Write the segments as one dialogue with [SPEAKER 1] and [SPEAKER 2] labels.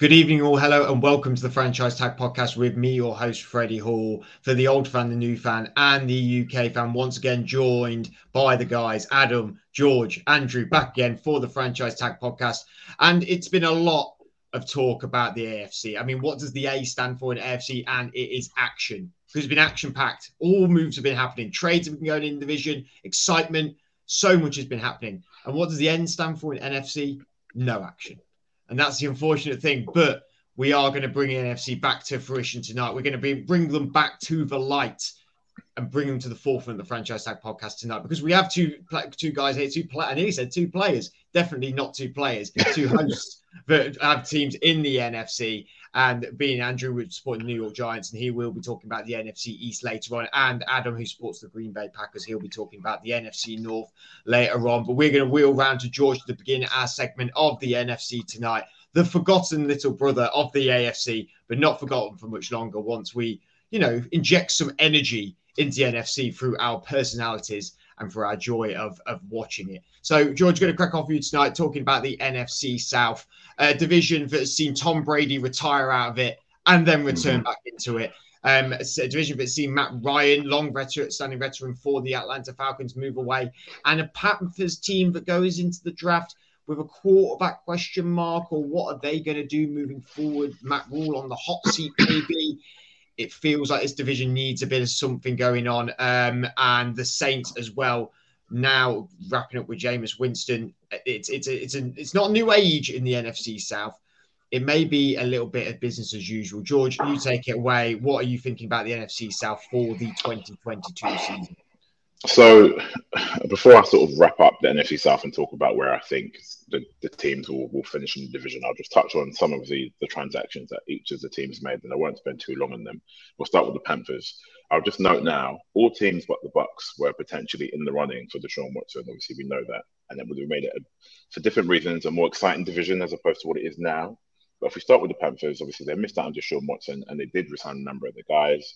[SPEAKER 1] Good evening, all. Hello, and welcome to the Franchise Tag Podcast with me, your host, Freddie Hall, for the old fan, the new fan, and the UK fan. Once again, joined by the guys Adam, George, Andrew, back again for the Franchise Tag Podcast. And it's been a lot of talk about the AFC. I mean, what does the A stand for in AFC? And it is action. Because it's been action packed. All moves have been happening. Trades have been going in the division, excitement. So much has been happening. And what does the N stand for in NFC? No action. And that's the unfortunate thing. But we are going to bring NFC back to fruition tonight. We're going to be, bring them back to the light and bring them to the forefront of the franchise tag podcast tonight because we have two two guys here, two play. I nearly said two players, definitely not two players, two hosts that have teams in the NFC. And being Andrew, who's supporting the New York Giants, and he will be talking about the NFC East later on. And Adam, who supports the Green Bay Packers, he'll be talking about the NFC North later on. But we're going to wheel round to George to begin our segment of the NFC tonight. The forgotten little brother of the AFC, but not forgotten for much longer once we, you know, inject some energy into the NFC through our personalities and for our joy of, of watching it. So, George, going to crack off for you tonight talking about the NFC South uh, division that has seen Tom Brady retire out of it and then return mm-hmm. back into it. Um, a division that's seen Matt Ryan, long veteran, standing veteran for the Atlanta Falcons, move away, and a Panthers team that goes into the draft with a quarterback question mark, or what are they going to do moving forward? Matt Rhule on the hot seat, maybe it feels like this division needs a bit of something going on. Um, and the Saints as well. Now wrapping up with Jameis Winston, it's it's it's a, it's not a new age in the NFC South. It may be a little bit of business as usual. George, you take it away. What are you thinking about the NFC South for the 2022 season?
[SPEAKER 2] So, before I sort of wrap up the NFC South and talk about where I think the, the teams will, will finish in the division, I'll just touch on some of the, the transactions that each of the teams made, and I won't spend too long on them. We'll start with the Panthers. I'll just note now, all teams but the Bucks were potentially in the running for Deshaun Watson. Obviously, we know that, and then we made it a, for different reasons a more exciting division as opposed to what it is now. But if we start with the Panthers, obviously they missed out on Deshaun Watson, and they did resign a number of the guys.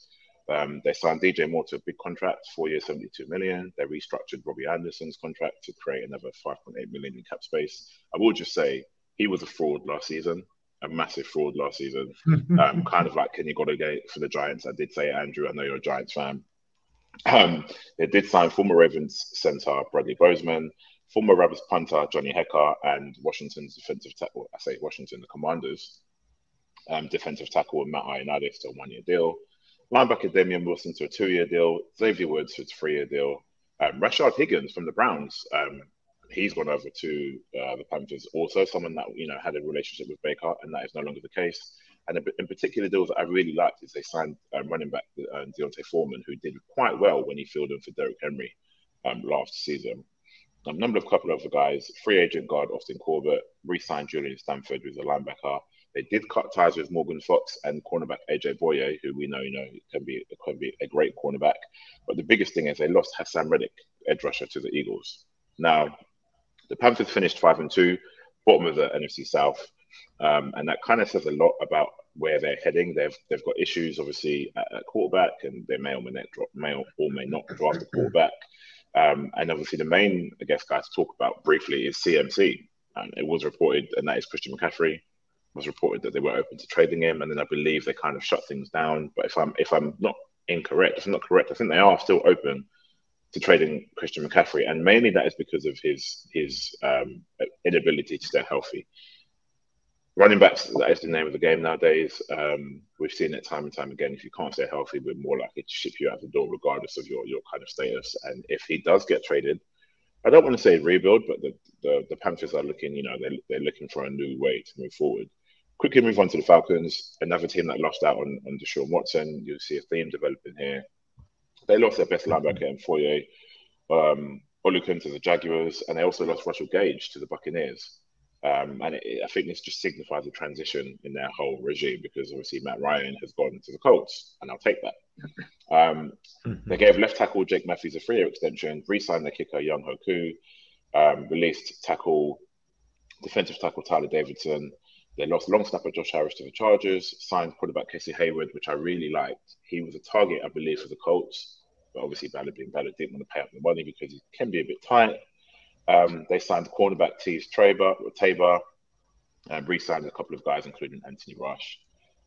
[SPEAKER 2] Um, they signed DJ Moore to a big contract, four years, 72 million. They restructured Robbie Anderson's contract to create another 5.8 million in cap space. I will just say he was a fraud last season, a massive fraud last season. um, kind of like Kenny Golladay for the Giants. I did say, Andrew, I know you're a Giants fan. Um, they did sign former Ravens center Bradley Bozeman, former Ravens punter Johnny Hekker, and Washington's defensive tackle. I say Washington, the Commanders, um, defensive tackle Matt Ioannidis to a one-year deal. Linebacker Damien Wilson to a two-year deal. Xavier Woods to a three-year deal. Um, Rashard Higgins from the Browns, um, he's gone over to uh, the Panthers. Also, someone that you know had a relationship with Baker, and that is no longer the case. And in particular, deals that I really liked is they signed um, running back uh, D'Onta Foreman, who did quite well when he filled in for Derrick Henry um, last season. A number of couple of the guys, free agent guard Austin Corbett, re-signed Julian Stanford, who's a linebacker. They did cut ties with Morgan Fox and cornerback AJ Bouye, who we know, you know, can be can be a great cornerback. But the biggest thing is they lost Haason Reddick, edge rusher, to the Eagles. Now, the Panthers finished five and two, bottom of the NFC South, um, and that kind of says a lot about where they're heading. They've they've got issues, obviously, at, at quarterback, and they may or may not drop, may or may not draft a quarterback. Um, and obviously, the main, I guess, guy to talk about briefly is CMC. And it was reported, and that is Christian McCaffrey was reported that they were open to trading him, and then I believe they kind of shut things down. But if I'm if I'm not incorrect, if I'm not correct, I think they are still open to trading Christian McCaffrey, and mainly that is because of his his um, inability to stay healthy. Running backs, that is the name of the game nowadays. Um, we've seen it time and time again. If you can't stay healthy, we're more likely to ship you out the door, regardless of your your kind of status. And if he does get traded, I don't want to say rebuild, but the, the, the Panthers are looking, you know, they're, they're looking for a new way to move forward quickly move on to the Falcons, another team that lost out on, on Deshaun Watson. You'll see a theme developing here. They lost their best linebacker in Foye, um, Oluokun to the Jaguars, and they also lost Russell Gage to the Buccaneers. Um, and it, I think this just signifies a transition in their whole regime because obviously Matt Ryan has gone to the Colts, and I'll take that. Um, mm-hmm. They gave left tackle Jake Matthews a three-year extension, re-signed their kicker Younghoe Koo, um, released tackle defensive tackle Tyler Davidson, they lost long snapper Josh Harris to the Chargers, signed quarterback Casey Hayward, which I really liked. He was a target, I believe, for the Colts, but obviously Ballard being Ballard didn't want to pay up the money because he can be a bit tight. Um, they signed cornerback Teez Tabor, Tabor Um, re-signed a couple of guys, including Anthony Rush,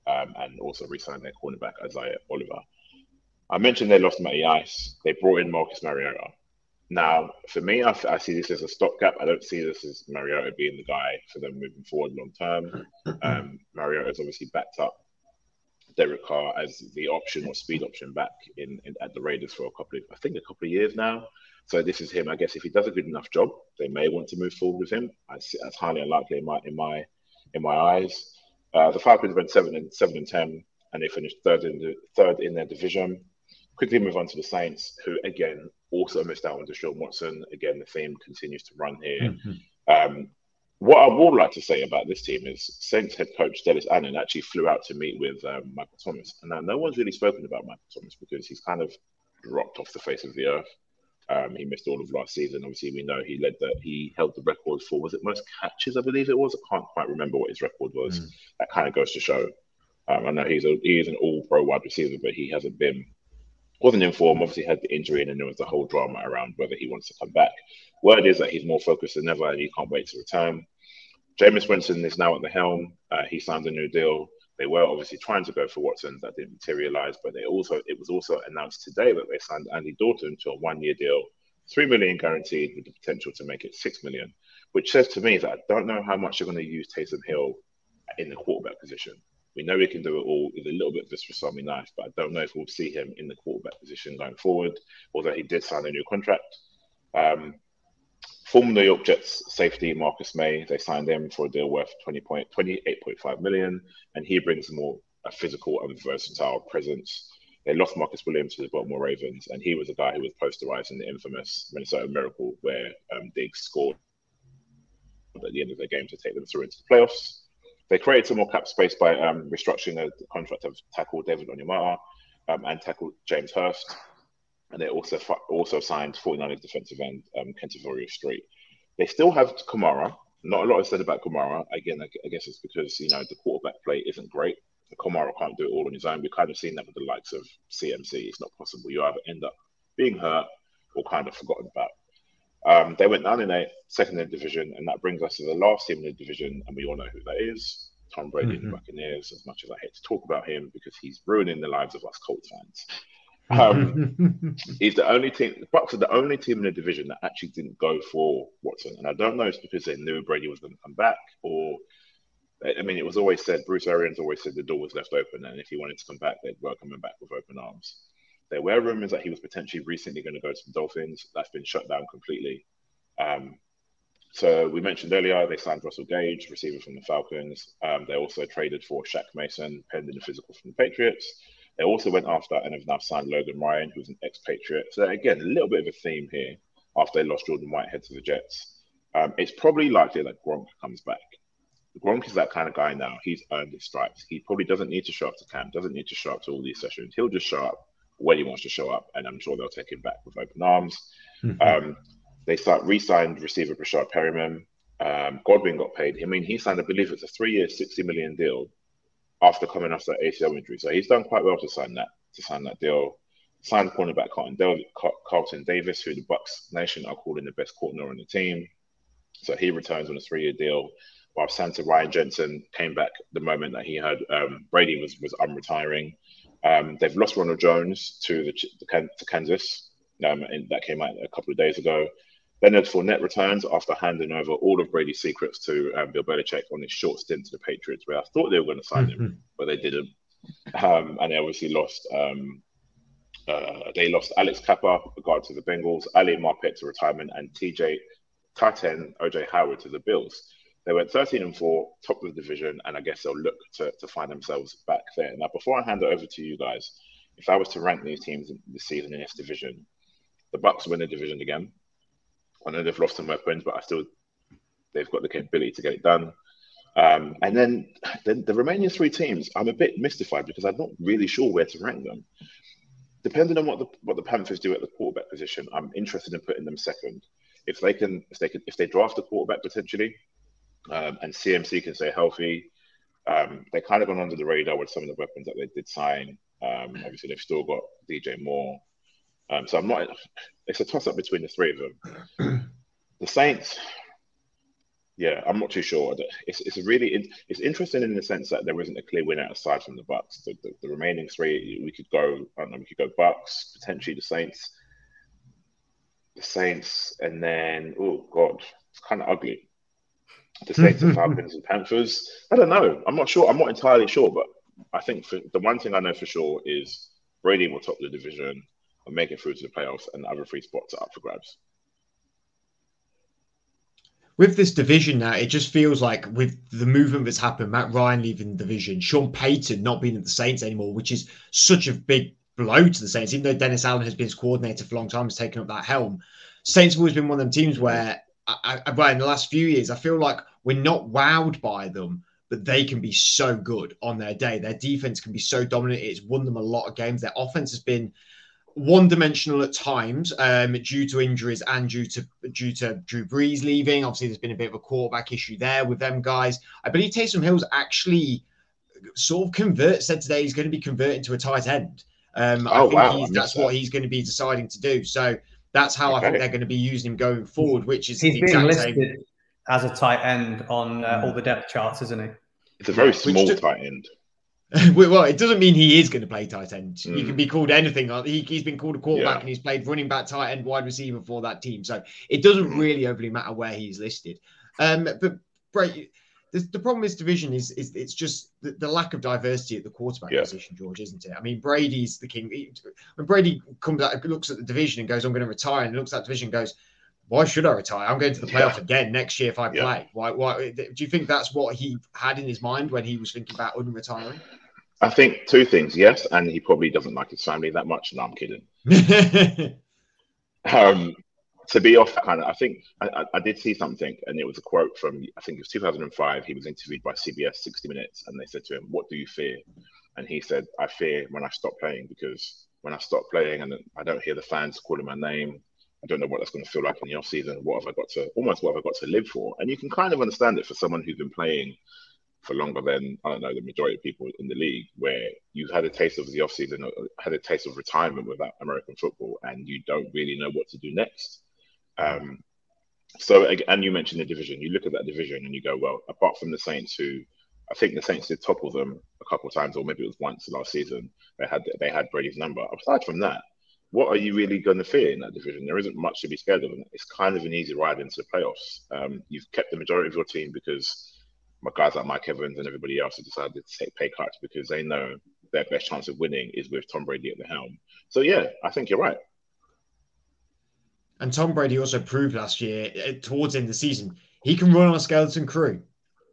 [SPEAKER 2] um, and also re-signed their cornerback Isaiah Oliver. I mentioned they lost Matty Ice. They brought in Marcus Mariota. Now, for me, I, I, see this as a stopgap. I don't see this as Mariota being the guy for them moving forward long term. Um, Mariota has obviously backed up Derek Carr as the option or speed option back in, in, at the Raiders for a couple of, I think, a couple of years now. So this is him. I guess if he does a good enough job, they may want to move forward with him. I see that's highly unlikely in my in my in my eyes. Uh, the Falcons went seven and seven and ten, and they finished third in the third in their division. Quickly move on to the Saints, who again also missed out on Deshaun Watson. Again, the theme continues to run here. Mm-hmm. Um, what I would like to say about this team is Saints head coach Dennis Allen actually flew out to meet with um, Michael Thomas. And now no one's really spoken about Michael Thomas because he's kind of dropped off the face of the earth. Um, he missed all of last season. Obviously, we know he led that he held the record for was it most catches? I believe it was. I can't quite remember what his record was. Mm. That kind of goes to show. Um, I know he's a he is an all pro wide receiver, but he hasn't been wasn't in form. Obviously, had the injury, and then there was the whole drama around whether he wants to come back. Word is that he's more focused than ever, and he can't wait to return. Jameis Winston is now at the helm. Uh, he signed a new deal. They were obviously trying to go for Watson, that didn't materialize. But they also it was also announced today that they signed Andy Dalton to a one-year deal, three million guaranteed, with the potential to make it six million. Which says to me that I don't know how much they're going to use Taysom Hill in the quarterback position. We know he can do it all with a little bit of this for Sami Knife, but I don't know if we'll see him in the quarterback position going forward, although he did sign a new contract. Um, former New York Jets safety Marcus Maye, they signed him for a deal worth 20 point, 28.5 million, and he brings more a physical and versatile presence. They lost Marcus Williams to the Baltimore Ravens, and he was a guy who was posterized in the infamous Minnesota Miracle, where um, Diggs scored at the end of the game to take them through into the playoffs. They created some more cap space by um, restructuring the, contract of tackle David Onyemata um, and tackle James Hurst. And they also also signed 49ers defensive end um, Street. They still have Kamara. Not a lot is said about Kamara. Again, I, I guess it's because you know the quarterback play isn't great. Kamara can't do it all on his own. We've kind of seen that with the likes of CMC. It's not possible. You either end up being hurt or kind of forgotten about. Um, they went down in a second in the division, and that brings us to the last team in the division, and we all know who that is. Tom Brady mm-hmm. and the. Buccaneers, as much as I hate to talk about him because he's ruining the lives of us Colts fans. Um, he's the only team, the Bucks are the only team in the division that actually didn't go for Watson. And I don't know if it's because they knew Brady was going to come back or, I mean, it was always said, Bruce Arians always said the door was left open. And if he wanted to come back, they'd welcome him back with open arms. There were rumors that he was potentially recently going to go to the Dolphins. That's been shut down completely. Um, so we mentioned earlier they signed Russell Gage, receiver from the Falcons. Um, they also traded for Shaq Mason, pending the physical from the Patriots. They also went after and have now signed Logan Ryan, who's an ex-Patriot. So again, a little bit of a theme here after they lost Jordan Whitehead to the Jets. Um, it's probably likely that Gronk comes back. Gronk is that kind of guy now. He's earned his stripes. He probably doesn't need to show up to camp, doesn't need to show up to all these sessions. He'll just show up when he wants to show up, and I'm sure they'll take him back with open arms. Mm-hmm. Um, they start re-signed receiver Breshad Perriman. Um, Godwin got paid. I mean, he signed, I believe it's a three-year, sixty million deal after coming off that ACL injury. So he's done quite well to sign that to sign that deal. Signed cornerback Carlton, Carlton Davis, who the Bucks Nation are calling the best corner on the team. So he returns on a three-year deal. While Santa Ryan Jensen came back the moment that he heard um, Brady was was unretiring. Um, they've lost Ronald Jones to the, the to Kansas, um, and that came out a couple of days ago. Leonard Fournette returns after handing over all of Brady's secrets to um, Bill Belichick on his short stint to the Patriots, where I thought they were going to sign mm-hmm. him, but they didn't. Um, and they obviously lost. Um, uh, they lost Alex Cappa, the guard to the Bengals, Ali Marpet to retirement, and TJ Taten OJ Howard to the Bills. They went 13 and 4, top of the division, and I guess they'll look to, to find themselves back there. Now, before I hand it over to you guys, if I was to rank these teams this season in this division, the Bucks win the division again. I know they've lost some weapons, but I still they've got the capability to get it done. Um, and then the, the remaining three teams, I'm a bit mystified because I'm not really sure where to rank them. Depending on what the what the Panthers do at the quarterback position, I'm interested in putting them second. If they can, if they can, if they draft a quarterback potentially, um, and CMC can stay healthy. Um, they kind of gone under the radar with some of the weapons that they did sign. Um, obviously, they've still got DJ Moore. Um, so I'm not. It's a toss up between the three of them. the Saints. Yeah, I'm not too sure. It's it's really it's interesting in the sense that there isn't a clear winner aside from the Bucks. The, the, the remaining three, we could go. I don't know. We could go Bucks, potentially the Saints, the Saints, and then oh god, it's kind of ugly. The Saints and Falcons and Panthers. I don't know. I'm not sure. I'm not entirely sure, but I think for, the one thing I know for sure is Brady will top the division and make it through to the playoffs, and the other three spots are up for grabs
[SPEAKER 1] with this division now, it just feels like with the movement that's happened, Matt Ryan leaving the division, Sean Payton not being at the Saints anymore, which is such a big blow to the Saints, even though Dennis Allen has been his coordinator for a long time, has taken up that helm. Saints have always been one of them teams where, I, I, well, in the last few years, I feel like we're not wowed by them, but they can be so good on their day. Their defense can be so dominant. It's won them a lot of games. Their offense has been one dimensional at times um, due to injuries and due to due to Drew Brees leaving. Obviously, there's been a bit of a quarterback issue there with them guys. I believe Taysom Hill's actually sort of convert said today he's going to be converting to a tight end. Um, oh, I think wow. that's what he's going to be deciding to do. So that's how okay. I think they're going to be using him going forward, which is
[SPEAKER 3] he's the being listed same. as a tight end on uh, all the depth charts, isn't he?
[SPEAKER 2] It's a very small tight end.
[SPEAKER 1] well, it doesn't mean he is going to play tight end. Mm. He can be called anything. He, has been called a quarterback yeah. and he's played running back, tight end, wide receiver for that team. So it doesn't mm. really overly matter where he's listed. Um, but Brett, the, the, problem is division is, is it's just the, the lack of diversity at the quarterback yeah. position, George, isn't it? I mean, Brady's the king. When Brady comes out, looks at the division and goes, "I'm going to retire," and looks at division and goes, why should I retire? I'm going to the playoff yeah. again next year if I play. Why, why? Do you think that's what he had in his mind when he was thinking about unretiring?
[SPEAKER 2] I think two things. Yes, and he probably doesn't like his family that much. No, I'm kidding. um, to be off kind of, I think I, I, did see something, and it was a quote from I think it was 2005. He was interviewed by CBS 60 Minutes, and they said to him, "What do you fear?" And he said, "I fear when I stop playing because when I stop playing and I don't hear the fans calling my name, I don't know what that's going to feel like in the off season. What have I got to almost what have I got to live for?" And you can kind of understand it for someone who's been playing for longer than I don't know the majority of people in the league, where you've had a taste of the off season, uh, had a taste of retirement with American football, and you don't really know what to do next. Um, so, and you mentioned the division. You look at that division and you go, well, apart from the Saints, who I think the Saints did topple them a couple of times, or maybe it was once last season. They had they had Brady's number. Aside from that, what are you really going to fear in that division? There isn't much to be scared of. It's kind of an easy ride into the playoffs. Um, you've kept the majority of your team because my guys like Mike Evans and everybody else have decided to take pay cuts because they know their best chance of winning is with Tom Brady at the helm. So yeah, I think you're right.
[SPEAKER 1] And Tom Brady also proved last year, uh, towards the end of the season, he can run on a skeleton crew.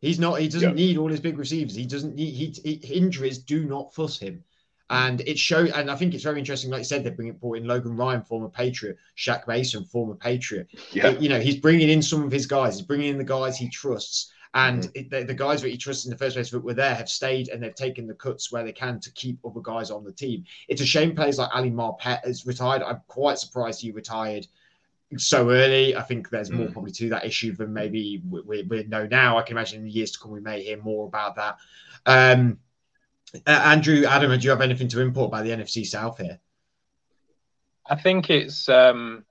[SPEAKER 1] He's not. He doesn't need all his big receivers. He doesn't need. He, he, injuries do not fuss him, and it shows. And I think it's very interesting. Like you said, they're bringing brought in Logan Ryan, former Patriot, Shaq Mason, former Patriot. Yeah. You know, he's bringing in some of his guys. He's bringing in the guys he trusts. And mm-hmm. it, the, the, guys that he trusts in the first place that were there have stayed and they've taken the cuts where they can to keep other guys on the team. It's a shame players like Ali Marpet has retired. I'm quite surprised he retired so early. I think there's more mm. probably to that issue than maybe we, we, know now. I can imagine in the years to come we may hear more about that. Um, uh, Andrew, Adam, do you have anything to import by the NFC South here?
[SPEAKER 4] I think it's um,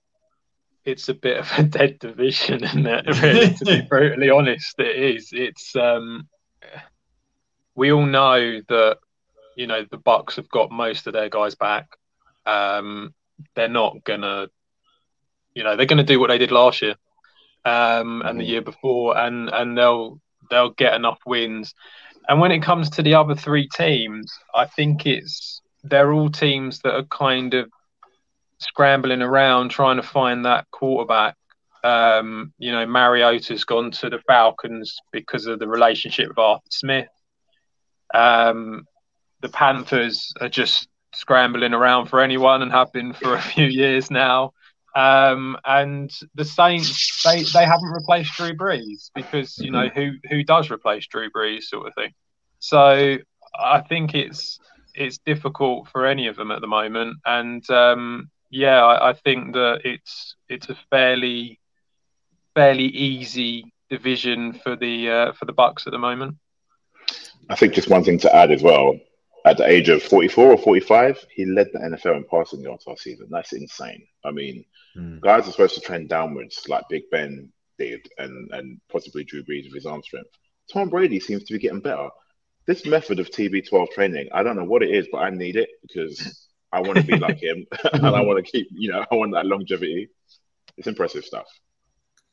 [SPEAKER 4] it's a bit of a dead division, and really, to be brutally honest, it is. It's um, we all know that you know the Bucks have got most of their guys back. Um, they're not gonna, you know, they're gonna do what they did last year, um, and the mm. year before, and and they'll they'll get enough wins. And when it comes to the other three teams, I think it's they're all teams that are kind of scrambling around trying to find that quarterback. Um, you know, Mariota's gone to the Falcons because of the relationship with Arthur Smith. Um, the Panthers are just scrambling around for anyone and have been for a few years now. Um, and the Saints, they, they haven't replaced Drew Brees because you know who who does replace Drew Brees, sort of thing. So I think it's it's difficult for any of them at the moment, and um, yeah, I, I, think that it's it's a fairly fairly easy division for the uh, for the Bucks at the moment.
[SPEAKER 2] I think just one thing to add as well. At the age of 44 or 45, he led the NFL in passing yards last season. That's insane. I mean, mm. guys are supposed to trend downwards, like Big Ben did, and and possibly Drew Brees with his arm strength. Tom Brady seems to be getting better. This method of TB12 training, I don't know what it is, but I need it because I want to be like him, and I want to keep, you know, I want that longevity. It's impressive stuff.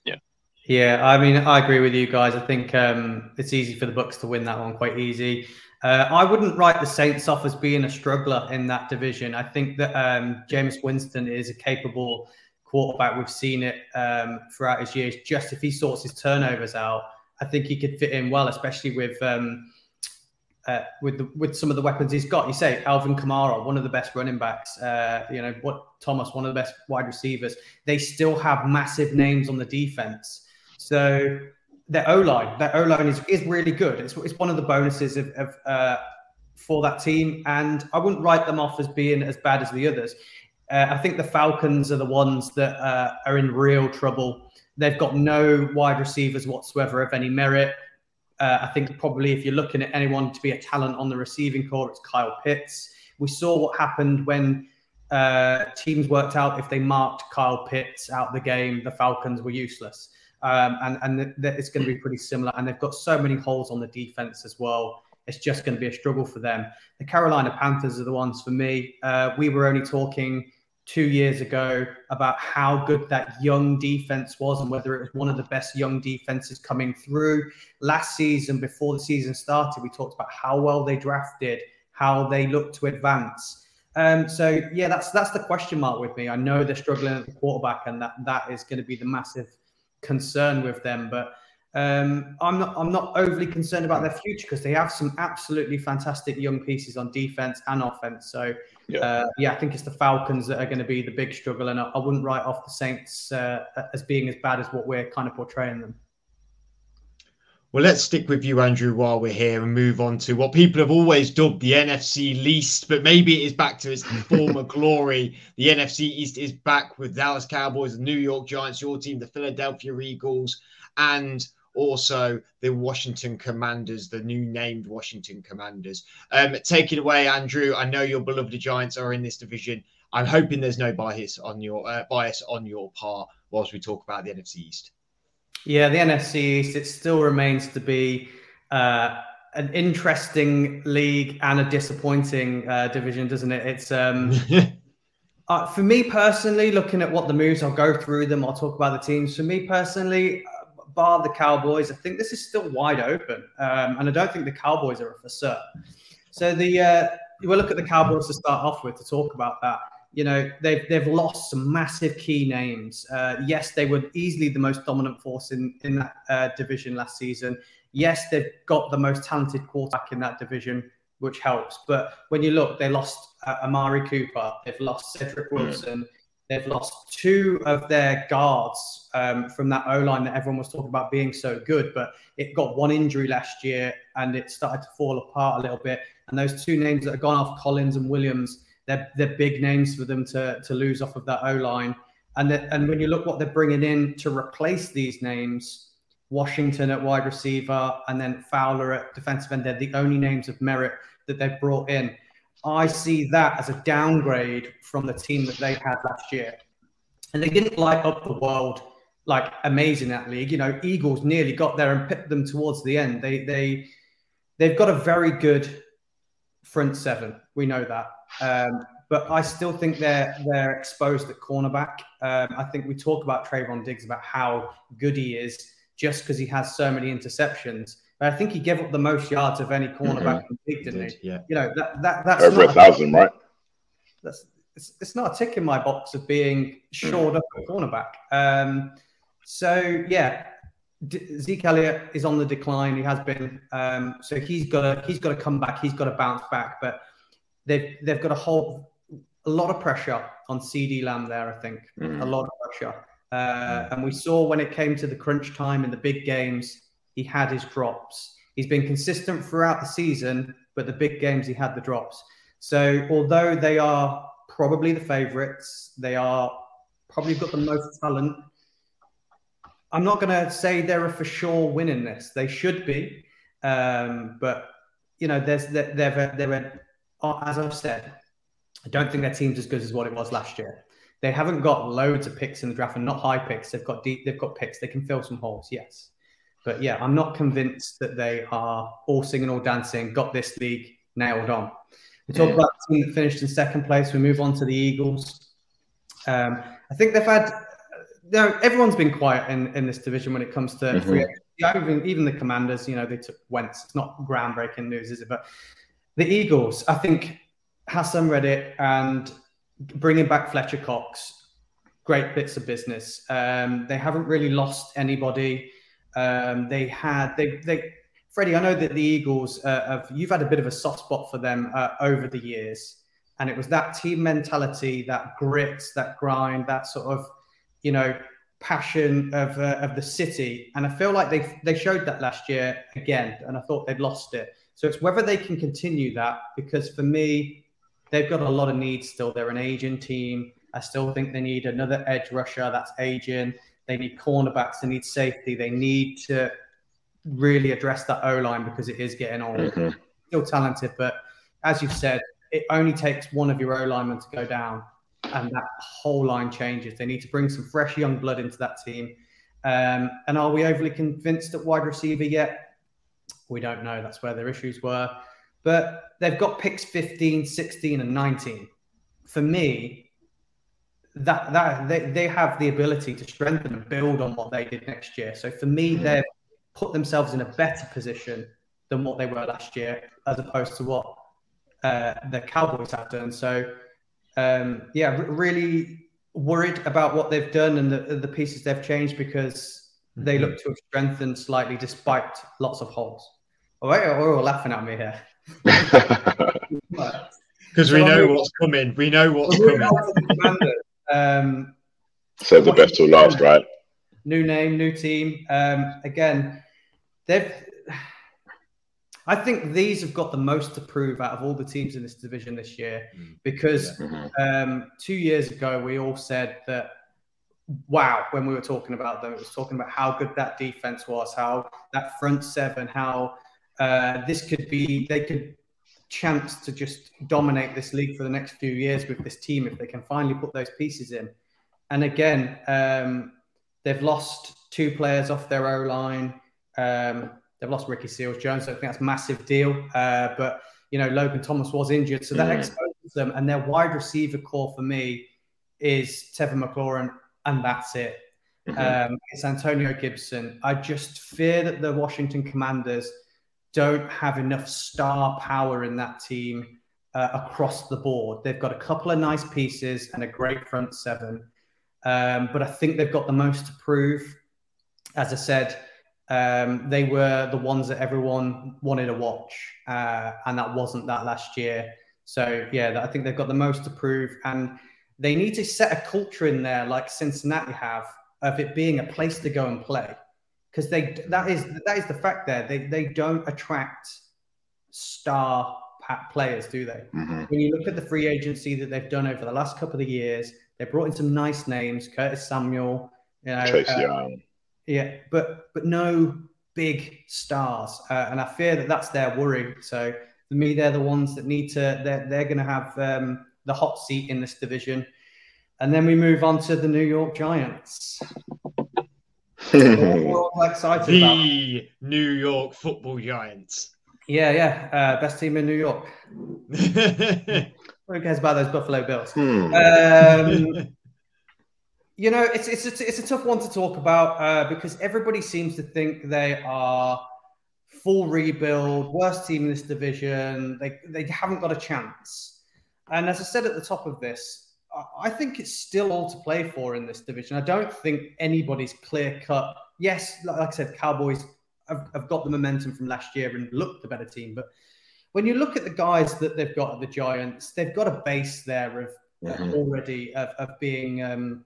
[SPEAKER 3] Yeah, Yeah, I mean, I agree with you guys. I think um, it's easy for the Bucks to win that one quite easy. Uh, I wouldn't write the Saints off as being a struggler in that division. I think that um, Jameis Winston is a capable quarterback. We've seen it um, throughout his years. Just if he sorts his turnovers out, I think he could fit in well, especially with um, uh, with the, with some of the weapons he's got. You say Alvin Kamara, one of the best running backs. Uh, you know what Thomas, one of the best wide receivers. They still have massive names on the defense. So their O line, their O line is, is really good. It's, it's one of the bonuses of, of uh, for that team, and I wouldn't write them off as being as bad as the others. Uh, I think the Falcons are the ones that uh, are in real trouble. They've got no wide receivers whatsoever of any merit. Uh, I think probably if you're looking at anyone to be a talent on the receiving corps, it's Kyle Pitts. We saw what happened when uh, teams worked out if they marked Kyle Pitts out the game, the Falcons were useless um, and and it's going to be pretty similar. And they've got so many holes on the defense as well. It's just going to be a struggle for them. The Carolina Panthers are the ones for me. Uh, we were only talking two years ago about how good that young defense was and whether it was one of the best young defenses coming through. Last season, before the season started, we talked about how well they drafted, how they looked to advance. Um, so yeah, that's that's the question mark with me. I know they're struggling at the quarterback, and that that is going to be the massive concern with them. But um, I'm not I'm not overly concerned about their future because they have some absolutely fantastic young pieces on defense and offense. So yeah, uh, yeah I think it's the Falcons that are going to be the big struggle, and I, I wouldn't write off the Saints uh, as being as bad as what we're kind of portraying them.
[SPEAKER 1] Well, let's stick with you, Andrew, while we're here and move on to what people have always dubbed the NFC least, but maybe it is back to its former glory. The NFC East is back with Dallas Cowboys, the New York Giants, your team, the Philadelphia Eagles, and also the Washington Commanders, the new named Washington Commanders. Um, take it away, Andrew. I know your beloved Giants are in this division. I'm hoping there's no bias on your uh, bias on your part whilst we talk about the NFC East.
[SPEAKER 3] Yeah, the NFC East, it still remains to be uh, an interesting league and a disappointing uh, division, doesn't it? It's um, uh, for me personally, looking at what the moves, I'll go through them. I'll talk about the teams. For me personally, uh, bar the Cowboys, I think this is still wide open, um, and I don't think the Cowboys are for certain. So the uh, we'll look at the Cowboys to start off with to talk about that you know they've they've lost some massive key names. Uh, yes, they were easily the most dominant force in in that uh, division last season. Yes, they've got the most talented quarterback in that division, which helps. But when you look, they lost uh, Amari Cooper, they've lost Cedric hmm. Wilson, they've lost two of their guards um, from that O line that everyone was talking about being so good. But it got one injury last year, and it started to fall apart a little bit. And those two names that have gone off, Collins and Williams they're, they're big names for them to, to lose off of that O line. And, and when you look what they're bringing in to replace these names, Washington at wide receiver and then Fowler at defensive end, they're the only names of merit that they've brought in. I see that as a downgrade from the team that they had last year. And they didn't light up the world like amazing that league. You know, Eagles nearly got there and picked them towards the end. They they they've got a very good front seven. We know that. Um, but I still think they're they're exposed at cornerback. Um, I think we talk about Trevon Diggs about how good he is just because he has so many interceptions. But I think he gave up the most yards of any cornerback mm-hmm. in the league, didn't he?
[SPEAKER 1] Yeah.
[SPEAKER 3] You know that that that's
[SPEAKER 2] over a thousand, right?
[SPEAKER 3] That's it's, it's not a tick in my box of being shored up at cornerback. Um, so yeah, D- Zeke Elliott is on the decline. He has been. Um, so he's got to he's got to come back. He's got to bounce back. But they've they've got a whole a lot of pressure on CeeDee Lamb there. I think mm. a lot of pressure. Uh, and we saw when it came to the crunch time in the big games, he had his drops. He's been consistent throughout the season, but the big games he had the drops. So although they are probably the favourites, they are probably got the most talent. I'm not going to say they're a for sure win in this. They should be, um, but you know, there's they're, they're, they're as I've said, I don't think their team's as good as what it was last year. They haven't got loads of picks in the draft and not high picks. They've got deep, they've got picks. They can fill some holes, yes. But yeah, I'm not convinced that they are all singing, all dancing, got this league nailed on. We talk yeah. about the team that finished in second place. We move on to the Eagles. Um, I think they've had, you know, everyone's been quiet in, in this division when it comes to mm-hmm. free even, even the commanders, you know, they took Wentz. It's not groundbreaking news, is it? But the Eagles, I think Haason Reddick and bringing back Fletcher Cox, great bits of business. Um, they haven't really lost anybody. Um, they had they they Freddie. I know that the Eagles uh, have you've had a bit of a soft spot for them uh, over the years, and it was that team mentality, that grit, that grind, that sort of you know passion of uh, of the city. And I feel like they they showed that last year again, and I thought they'd lost it. So it's whether they can continue that because for me, they've got a lot of needs still. They're an aging team. I still think they need another edge rusher that's aging. They need cornerbacks. They need safety. They need to really address that O line because it is getting old. Mm-hmm. Still talented, but as you've said, it only takes one of your O linemen to go down, and that whole line changes. They need to bring some fresh young blood into that team. Um, and are we overly convinced at wide receiver yet? We don't know. That's where their issues were. But they've got picks 15, 16, and 19. For me, that that they, they have the ability to strengthen and build on what they did next year. So for me, mm. they've put themselves in a better position than what they were last year, as opposed to what uh, the Cowboys have done. So um, yeah, r- really worried about what they've done and the, the pieces they've changed because they mm-hmm. look to have strengthened slightly despite lots of holes. All right, we're all laughing at me here.
[SPEAKER 1] Because we know what's coming. We know what's coming.
[SPEAKER 2] Um, so the best will last, right?
[SPEAKER 3] New name, new team. Um, again, they've. I think these have got the most to prove out of all the teams in this division this year mm. because mm-hmm. um, two years ago we all said that wow when we were talking about them it was talking about how good that defense was how that front seven how uh, this could be they could chance to just dominate this league for the next few years with this team if they can finally put those pieces in. And again, um, they've lost two players off their O line. Um, they've lost Ricky Seals Jones. So I think that's a massive deal. Uh, but you know, Logan Thomas was injured, so that mm. exposes them. And their wide receiver corps for me is Tevin McLaurin, and that's it. Mm-hmm. Um, it's Antonio Gibson. I just fear that the Washington Commanders don't have enough star power in that team uh, across the board. They've got a couple of nice pieces and a great front seven, um, but I think they've got the most to prove. As I said, um, they were the ones that everyone wanted to watch, uh, and that wasn't that last year. So yeah, I think they've got the most to prove, and they need to set a culture in there like Cincinnati have of it being a place to go and play because they that is that is the fact there they they don't attract star players, do they? Mm-hmm. When you look at the free agency that they've done over the last couple of years, they brought in some nice names, Curtis Samuel, you know, Chase uh, Young. Yeah, but but no big stars, uh, and I fear that that's their worry. So for me, they're the ones that need to. They're they're going to have um, the hot seat in this division, and then we move on to the New York Giants.
[SPEAKER 1] excited the about. New York Football Giants.
[SPEAKER 3] Yeah, yeah, uh, best team in New York. Who cares about those Buffalo Bills? Hmm. Um, you know, it's it's a, it's a tough one to talk about uh, because everybody seems to think they are full rebuild, worst team in this division. They they haven't got a chance. And as I said at the top of this, I think it's still all to play for in this division. I don't think anybody's clear cut. Yes, like I said, Cowboys have, have, got the momentum from last year and looked the better team. But when you look at the guys that they've got at the Giants, they've got a base there of mm-hmm. already of, of being um,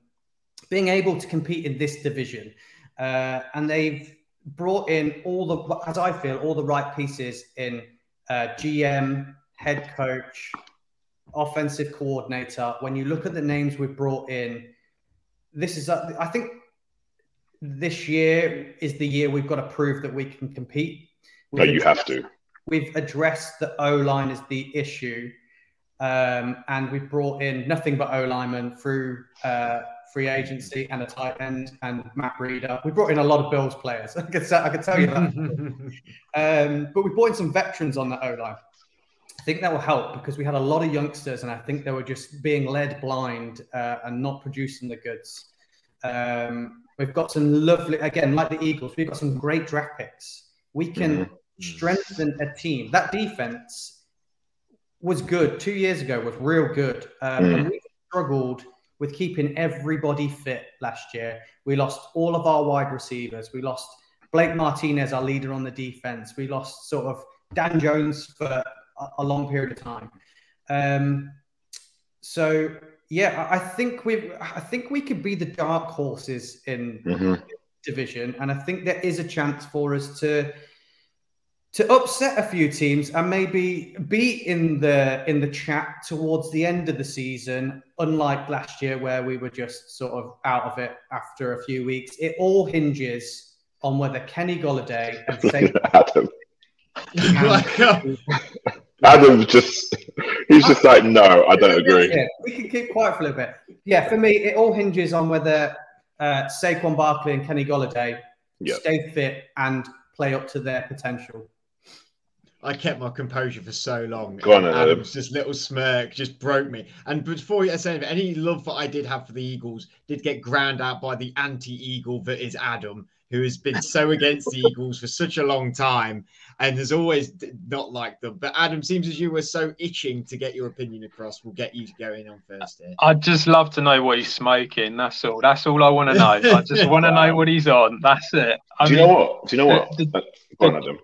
[SPEAKER 3] being able to compete in this division, uh, and they've brought in all the, as I feel, all the right pieces in uh, GM, head coach, offensive coordinator, when you look at the names we've brought in, this is, I think this year is the year we've got to prove that we can compete.
[SPEAKER 2] We've no, you have to.
[SPEAKER 3] We've addressed the O line as the issue. Um, and we've brought in nothing but O linemen through uh, free agency and a tight end and Matt Breida. We brought in a lot of Bills players. I can, I can tell you that. um, but we brought in some veterans on the O line. I think that will help because we had a lot of youngsters, and I think they were just being led blind uh, and not producing the goods. Um, we've got some lovely, again, like the Eagles, we've got some great draft picks. We can mm-hmm. strengthen a team. That defense was good two years ago, was real good. Um, mm. And we struggled with keeping everybody fit last year. We lost all of our wide receivers. We lost Blake Martinez, our leader on the defense. We lost sort of Dan Jones for a, a long period of time. Um, so yeah, I think we I think we could be the dark horses in mm-hmm. division, and I think there is a chance for us to to upset a few teams and maybe be in the in the chat towards the end of the season unlike last year where we were just sort of out of it after a few weeks it all hinges on whether kenny golladay and say
[SPEAKER 2] adam adam just he's just like no i don't agree
[SPEAKER 3] yeah, we can keep quiet for a little bit yeah for me it all hinges on whether uh, Saquon Barkley and Kenny Golladay yep. stay fit and play up to their potential.
[SPEAKER 1] I kept my composure for so long.
[SPEAKER 2] Go on,
[SPEAKER 1] Adam's just little smirk just broke me. And before you say anything, any love that I did have for the Eagles did get ground out by the anti-Eagle that is Adam, who has been so against the Eagles for such a long time and has always not liked them. But Adam, seems as you were so itching to get your opinion across, we'll get you going on first here.
[SPEAKER 4] I'd just love to know what he's smoking. That's all. That's all I want to know. I just want to know what he's on. That's it.
[SPEAKER 2] I Do you know what? Do you know what? The, uh, the, Go on, Adam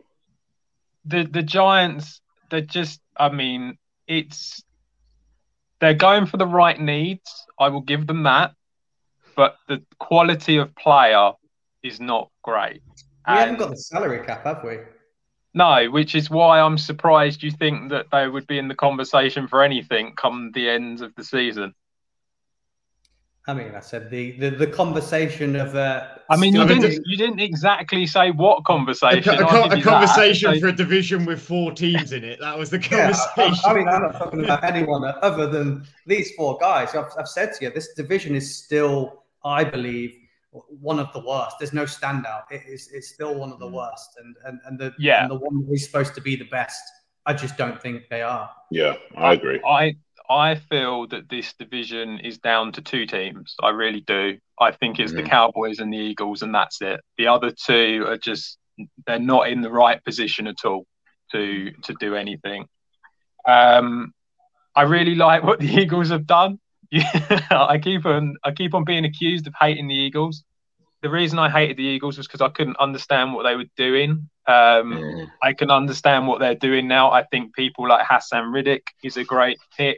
[SPEAKER 4] the the Giants, they're just. I mean, it's they're going for the right needs. I will give them that, but the quality of player is not great.
[SPEAKER 3] We and, haven't got the salary cap, have we?
[SPEAKER 4] No, which is why I'm surprised you think that they would be in the conversation for anything come the end of the season.
[SPEAKER 3] I mean, I said the the, the conversation of. Uh,
[SPEAKER 4] I mean, you didn't you didn't exactly say what conversation.
[SPEAKER 1] A, a, a conversation for a division with four teams in it. That was the conversation. Yeah,
[SPEAKER 3] I, I, mean, I'm not talking about anyone other than these four guys. I've, I've said to you, this division is still, I believe, one of the worst. There's no standout. It is it's still one of the mm. worst, and and and the yeah, and the one that is supposed to be the best. I just don't think they are.
[SPEAKER 2] Yeah, I agree.
[SPEAKER 4] I I feel that this division is down to two teams. I really do. I think it's mm-hmm. the Cowboys and the Eagles, and that's it. The other two are just they're not in the right position at all to to do anything. Um, I really like what the Eagles have done. Yeah, I keep on I keep on being accused of hating the Eagles. The reason I hated the Eagles was because I couldn't understand what they were doing. Um, mm. I can understand what they're doing now. I think people like Haason Reddick is a great pick.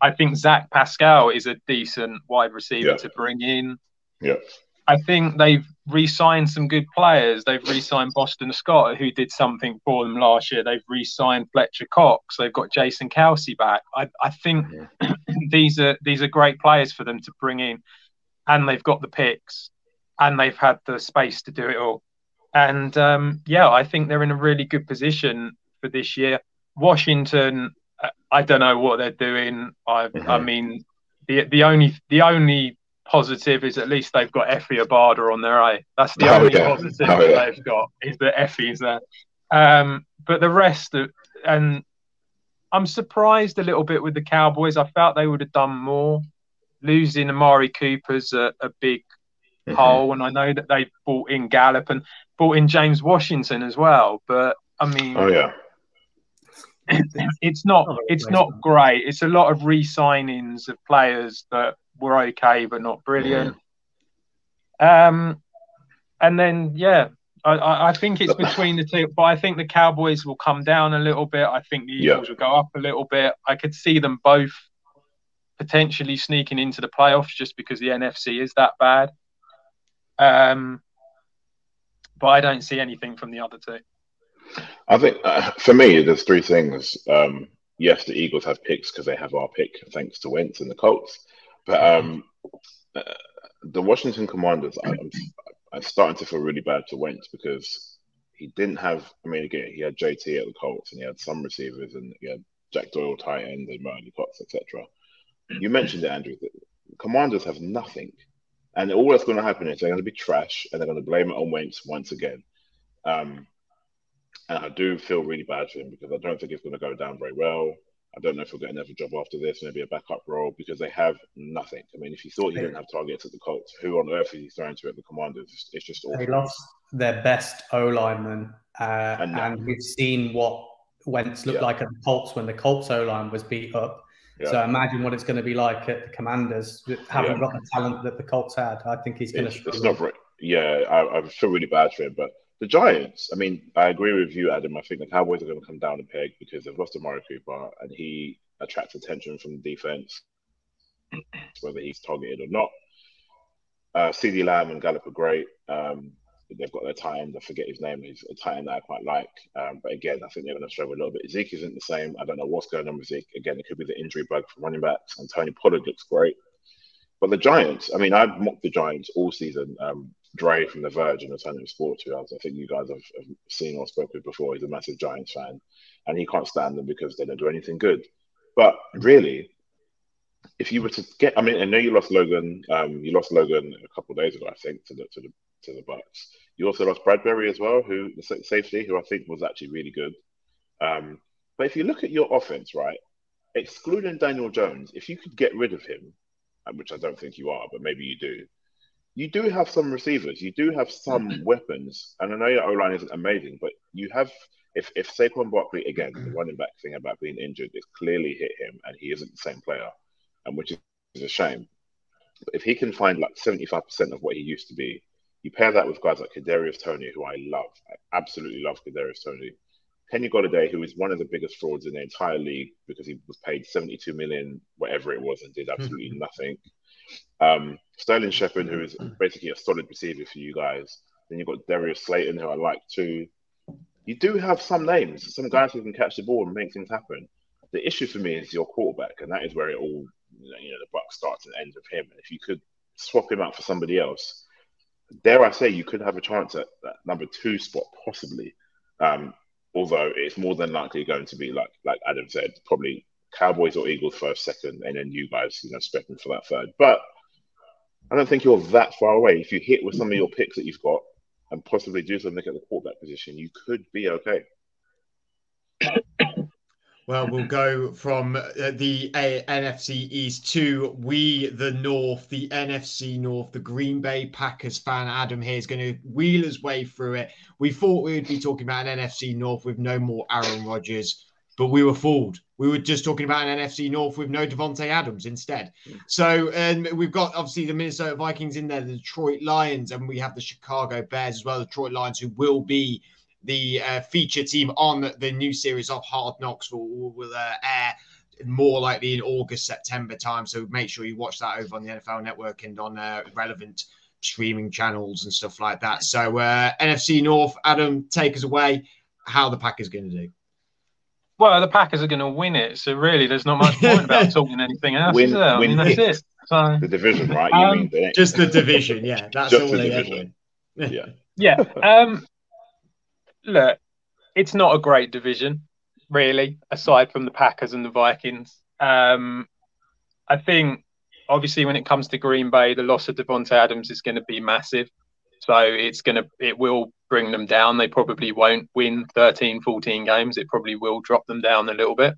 [SPEAKER 4] I think Zach Pascal is a decent wide receiver yeah. to bring in.
[SPEAKER 2] Yeah.
[SPEAKER 4] I think they've re-signed some good players. They've re-signed Boston Scott, who did something for them last year. They've re-signed Fletcher Cox. They've got Jason Kelce back. I, I think yeah. these are these are great players for them to bring in, and they've got the picks, and they've had the space to do it all. And um, yeah, I think they're in a really good position for this year. Washington I don't know what they're doing. I mm-hmm. I mean, the the only the only positive is at least they've got Efe Obada on their eye. That's the oh, only yeah. positive oh, yeah. they've got is that Efe's there. Um, but the rest, of, and I'm surprised a little bit with the Cowboys. I felt they would have done more. Losing Amari Cooper's a, a big mm-hmm. hole, and I know that they brought in Gallup and brought in James Washington as well. But I mean,
[SPEAKER 2] oh yeah,
[SPEAKER 4] it's not it's not great. It's a lot of re-signings of players that were okay but not brilliant. Yeah. Um, and then yeah, I, I, think it's between the two, but I think the Cowboys will come down a little bit. I think the Eagles yeah. will go up a little bit. I could see them both potentially sneaking into the playoffs just because the NFC is that bad. Um, but I don't see anything from the other two.
[SPEAKER 2] I think uh, for me, there's three things. Um, yes, the Eagles have picks because they have our pick, thanks to Wentz and the Colts. But um, uh, the Washington Commanders, I'm, I'm, starting to feel really bad to Wentz because he didn't have. I mean, again, he had JT at the Colts and he had some receivers and he had Jack Doyle tight end and Mo Alie-Cox, etc. You mentioned it, Andrew. That commanders have nothing. And all that's going to happen is they're going to be trash and they're going to blame it on Wentz once again. Um, and I do feel really bad for him because I don't think it's going to go down very well. I don't know if he'll get another job after this, maybe a backup role, because they have nothing. I mean, if you thought he didn't have targets at the Colts, who on earth is he throwing to at the Commanders? It's just awful.
[SPEAKER 3] They lost their best O lineman, uh, and, and, we've seen what Wentz looked yeah. like at the Colts when the Colts O line was beat up. Yeah. So imagine what it's going to be like at the Commanders, having yeah. got the talent that the Colts had. I think he's going to.
[SPEAKER 2] It's not very, yeah, I, I feel really bad for him, but the Giants, I mean, I agree with you, Adam. I think the Cowboys are going to come down a peg because they've lost Amari Cooper and he attracts attention from the defense, whether he's targeted or not. Uh, CeeDee Lamb and Gallup are great. Um, they've got their end. I forget his name. He's a tight end that I quite like. Um, but again, I think they're going to struggle a little bit. Zeke isn't the same. I don't know what's going on with Zeke. Again, it could be the injury bug for running backs. And Tony Pollard looks great. But the Giants, I mean, I've mocked the Giants all season. Um, Dre from The Verge and Alternative Sports, who I think you guys have, have seen or spoken before. He's a massive Giants fan, and he can't stand them because they don't do anything good. But really, if you were to get, I mean, I know you lost Logan. Um, you lost Logan a couple days ago, I think, to the to the to the Bucks. You also lost Bradbury as well, who the safety, who I think was actually really good. Um, but if you look at your offense, right, excluding Daniel Jones, if you could get rid of him, which I don't think you are, but maybe you do, you do have some receivers. You do have some mm-hmm. weapons. And I know your O line isn't amazing, but you have. If if Saquon Barkley again, the mm-hmm. running back thing about being injured, it's clearly hit him, and he isn't the same player, and which is a shame. But if he can find like seventy five percent of what he used to be, you pair that with guys like Kadarius Toney, who I love. I absolutely love Kadarius Toney. Kenny Golladay, who is one of the biggest frauds in the entire league because he was paid 72 million, whatever it was, and did absolutely mm-hmm. nothing. Um, Sterling Shepard, who is basically a solid receiver for you guys. Then you've got Darius Slayton, who I like too. You do have some names, some guys who can catch the ball and make things happen. The issue for me is your quarterback, and that is where it all, you know, the buck starts and ends with him. And if you could swap him out for somebody else, dare I say, you could have a chance at that number two spot possibly. Um, although it's more than likely going to be like like Adam said, probably Cowboys or Eagles first, second, and then you guys, you know, stepping for that third. But I don't think you're that far away. If you hit with some of your picks that you've got and possibly do something at the quarterback position, you could be okay.
[SPEAKER 1] Well, we'll go from uh, the A- NFC East to we, the North, the NFC North, the Green Bay Packers fan. Adam here is going to wheel his way through it. We thought we would be talking about an NFC North with no more Aaron Rodgers but we were fooled. We were just talking about an NFC North with no Davante Adams instead. So, and we've got obviously the Minnesota Vikings in there, the Detroit Lions, and we have the Chicago Bears as well. The Detroit Lions, who will be the uh, feature team on the new series of Hard Knocks, will, will uh, air more likely in August, September time. So make sure you watch that over on the NFL Network and on uh, relevant streaming channels and stuff like that. So uh, NFC North, Adam, take us away. How the Packers going to do?
[SPEAKER 4] Well, the Packers are going to win it, so really, there's not much point about talking anything else. Win, is there? I mean, that's it. So,
[SPEAKER 2] the division, right? You
[SPEAKER 1] um, mean just the division? Yeah, that's just all the division.
[SPEAKER 2] yeah,
[SPEAKER 4] yeah. Um, look, it's not a great division, really, aside from the Packers and the Vikings. Um, I think, obviously, when it comes to Green Bay, the loss of Davante Adams is going to be massive. So it's going to, it will bring them down. They probably won't win 13, 14 games. It probably will drop them down a little bit.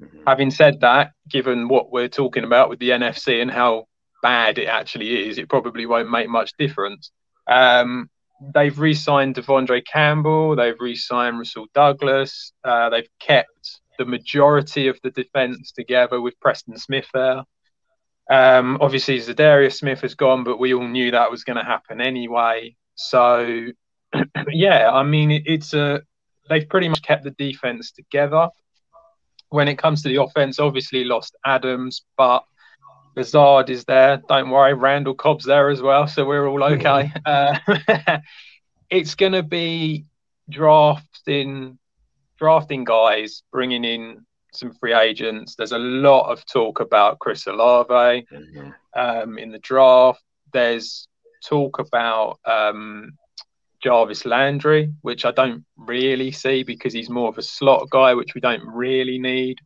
[SPEAKER 4] Mm-hmm. Having said that, given what we're talking about with the NFC and how bad it actually is, it probably won't make much difference. Um, they've re-signed De'Vondre Campbell. They've re-signed Rasul Douglas. Uh, they've kept the majority of the defense together with Preston Smith there. Um, obviously, Za'Darius Smith has gone, but we all knew that was going to happen anyway. So yeah, I mean, it, it's a they've pretty much kept the defense together. When it comes to the offense, obviously lost Adams, but Lazard is there. Don't worry, Randall Cobb's there as well, so we're all okay. uh, it's going to be drafting drafting guys, bringing in some free agents. There's a lot of talk about Chris Olave mm-hmm. um, in the draft. There's talk about um, Jarvis Landry, which I don't really see because he's more of a slot guy, which we don't really need.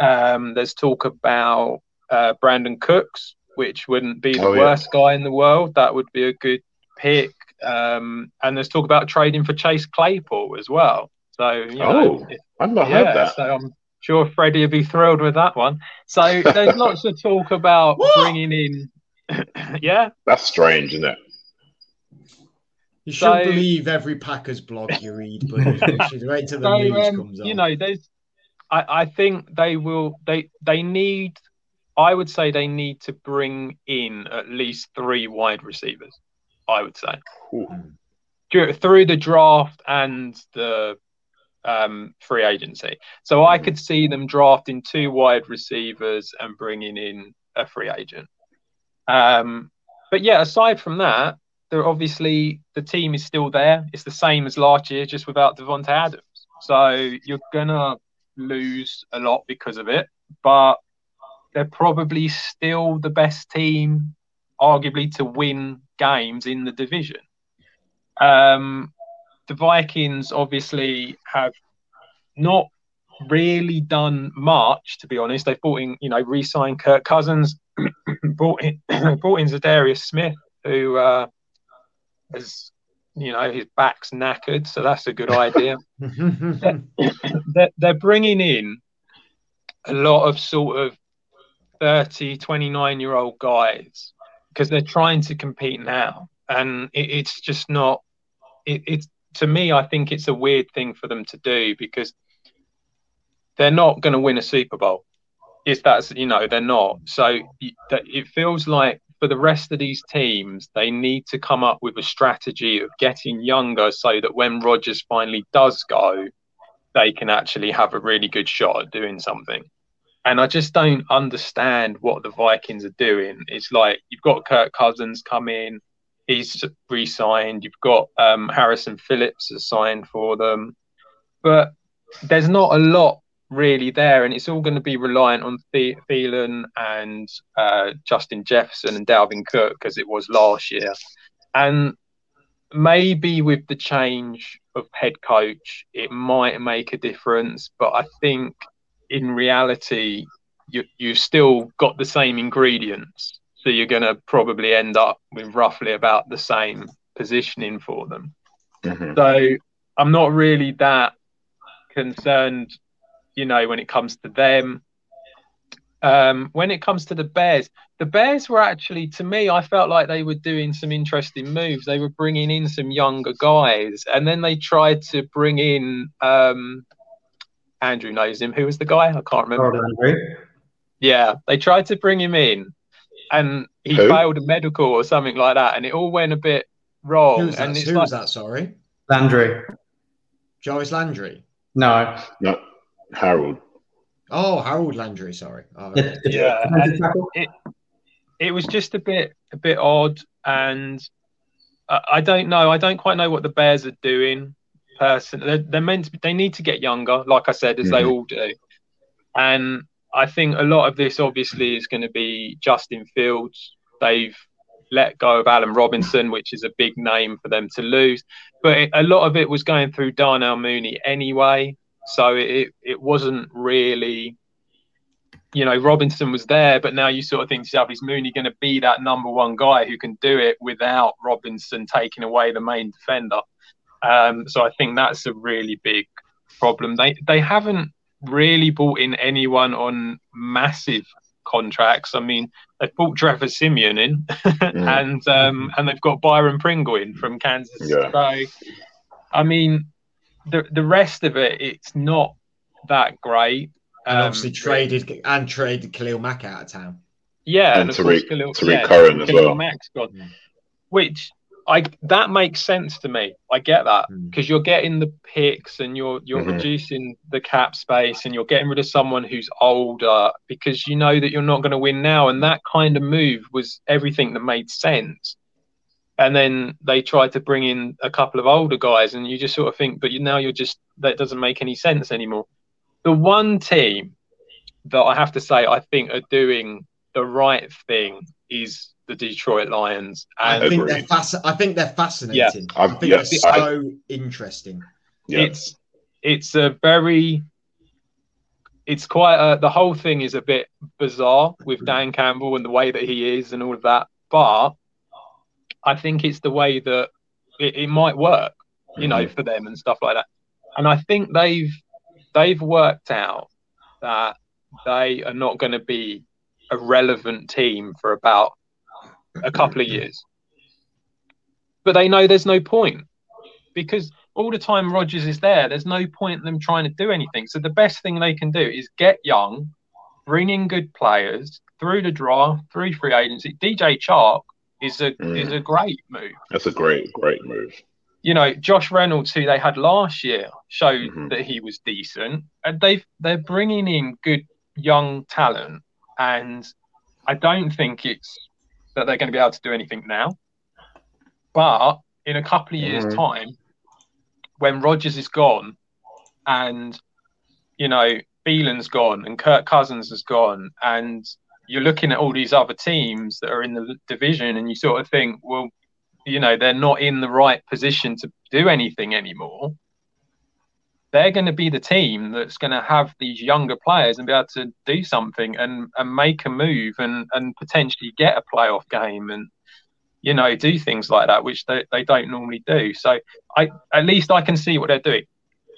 [SPEAKER 4] Um, there's talk about uh, Brandin Cooks, which wouldn't be the
[SPEAKER 2] Oh, yeah.
[SPEAKER 4] worst guy in the world. That would be a good pick. Um, and there's talk about trading for Chase Claypool as well. So, you know,
[SPEAKER 2] Oh, I've not heard that.
[SPEAKER 4] so I'm sure Freddie would be thrilled with that one. So there's lots of talk about
[SPEAKER 1] What?
[SPEAKER 4] bringing in, yeah,
[SPEAKER 2] That's strange, isn't it?
[SPEAKER 1] You shouldn't
[SPEAKER 4] So-
[SPEAKER 1] believe every Packers blog you read, but you should wait till the
[SPEAKER 4] so
[SPEAKER 1] news
[SPEAKER 4] um,
[SPEAKER 1] comes on.
[SPEAKER 4] you know, there's, I, I think they will, they, they need, I would say they need to bring in at least three wide receivers. I would say
[SPEAKER 2] Ooh.
[SPEAKER 4] Through the draft and the um, free agency. So I could see them drafting two wide receivers and bringing in a free agent. Um, but yeah, aside from that, they're obviously the team is still there. It's the same as last year, just without Davante Adams. So you're gonna lose a lot because of it, but they're probably still the best team, arguably, to win games in the division. Um, the Vikings obviously have not really done much, to be honest. They've brought in, you know, re-signed Kirk Cousins, brought in, brought in Za'Darius Smith, who uh, is, you know, his back's knackered, so that's a good idea. they're, they're bringing in a lot of sort of 30, 29 year old guys because they're trying to compete now. And it, it's just not, it, it's to me, I think it's a weird thing for them to do because they're not going to win a Super Bowl. If that's, you know, they're not. So it feels like for the rest of these teams, they need to come up with a strategy of getting younger so that when Rodgers finally does go, they can actually have a really good shot at doing something. And I just don't understand what the Vikings are doing. It's like you've got Kirk Cousins come in, he's re-signed. You've got um, Harrison Phillips has signed for them, but there's not a lot really there, and it's all going to be reliant on the- Thielen and uh, Justin Jefferson and Dalvin Cook as it was last year. And maybe with the change of head coach, it might make a difference. But I think in reality, you, you've still got the same ingredients. So you're going to probably end up with roughly about the same positioning for them.
[SPEAKER 2] Mhm.
[SPEAKER 4] So I'm not really that concerned, you know, when it comes to them. Um, when it comes to the Bears, the Bears were actually, to me, I felt like they were doing some interesting moves. They were bringing in some younger guys, and then they tried to bring in um, Andrew knows him. Who was the guy? I can't remember.
[SPEAKER 3] Landry.
[SPEAKER 4] Yeah, they tried to bring him in, and he
[SPEAKER 2] Who?
[SPEAKER 4] failed a medical or something like that, and it all went a bit wrong.
[SPEAKER 1] Who was that?
[SPEAKER 4] and it's
[SPEAKER 1] Who
[SPEAKER 4] like,
[SPEAKER 1] was that? Sorry,
[SPEAKER 3] Landry.
[SPEAKER 1] Jarvis Landry.
[SPEAKER 3] No.
[SPEAKER 2] No, Harold.
[SPEAKER 1] Oh, Harold Landry. Sorry. Oh,
[SPEAKER 3] The-
[SPEAKER 4] Yeah,
[SPEAKER 3] defensive
[SPEAKER 4] and
[SPEAKER 3] tackle?
[SPEAKER 4] it was just a bit a bit odd and I, I don't know i don't quite know what the bears are doing person they're, they're meant to be, they need to get younger like i said as they
[SPEAKER 2] Mhm.
[SPEAKER 4] all do and i think a lot of this obviously is going to be justin fields they've let go of Allen Robinson, which is a big name for them to lose. But it, a lot of it was going through Darnell Mooney anyway. So it, it wasn't really, you know, Robinson was there, but now you sort of think to yourself, is Mooney going to be that number one guy who can do it without Robinson taking away the main defender? Um, so I think that's a really big problem. They they haven't really brought in anyone on massive contracts. I mean, they've brought Trevor Siemian in, and um, and they've got Byron Pringle in from Kansas.
[SPEAKER 2] Yeah.
[SPEAKER 4] So, I mean, the the rest of it, it's not that great.
[SPEAKER 1] And
[SPEAKER 4] Um,
[SPEAKER 1] obviously traded and traded Khalil Mack out of town.
[SPEAKER 4] Yeah,
[SPEAKER 2] And
[SPEAKER 4] of course
[SPEAKER 2] Tarik-
[SPEAKER 4] Khalil-
[SPEAKER 2] Tarik
[SPEAKER 4] yeah,
[SPEAKER 2] Cohen as
[SPEAKER 4] Khalil
[SPEAKER 2] well.
[SPEAKER 4] Mack's gone.
[SPEAKER 1] Mm.
[SPEAKER 4] Which I that makes sense to me. I get that
[SPEAKER 1] Mm.
[SPEAKER 4] because you're getting the picks and you're you're
[SPEAKER 2] Mhm.
[SPEAKER 4] reducing the cap space and you're getting rid of someone who's older because you know that you're not going to win now. And that kind of move was everything that made sense. And then they tried to bring in a couple of older guys, and you just sort of think, but you, now you're just that doesn't make any sense anymore. The one team that I have to say I think are doing the right thing is the Detroit Lions.
[SPEAKER 1] I
[SPEAKER 4] And
[SPEAKER 1] think they're fasc- I think they're fascinating. I
[SPEAKER 2] I've-
[SPEAKER 1] think
[SPEAKER 2] yes,
[SPEAKER 1] they're
[SPEAKER 2] I-
[SPEAKER 1] so interesting.
[SPEAKER 2] Yeah.
[SPEAKER 4] it's it's a very it's quite a, the whole thing is a bit bizarre with Dan Campbell and the way that he is and all of that. But I think it's the way that it, it might work, you know, mm-hmm. for them and stuff like that. And I think they've they've worked out that they are not going to be a relevant team for about a couple of years. But they know there's no point because all the time Rodgers is there, there's no point in them trying to do anything. So the best thing they can do is get young, bring in good players through the draft, through free agency. DJ Chark is a mm. is a great move.
[SPEAKER 2] That's a great great move.
[SPEAKER 4] You know, Josh Reynolds, who they had last year, showed mm-hmm. that he was decent, and they've they're bringing in good young talent, and I don't think it's that they're going to be able to do anything now. But in a couple of years' mm-hmm. time, when Rodgers is gone and you know Thielen's gone and Kirk Cousins is gone and you're looking at all these other teams that are in the division and you sort of think well you know they're not in the right position to do anything anymore they're going to be the team that's going to have these younger players and be able to do something and, and make a move and, and potentially get a playoff game and you know, do things like that, which they, they don't normally do. So I at least I can see what they're doing.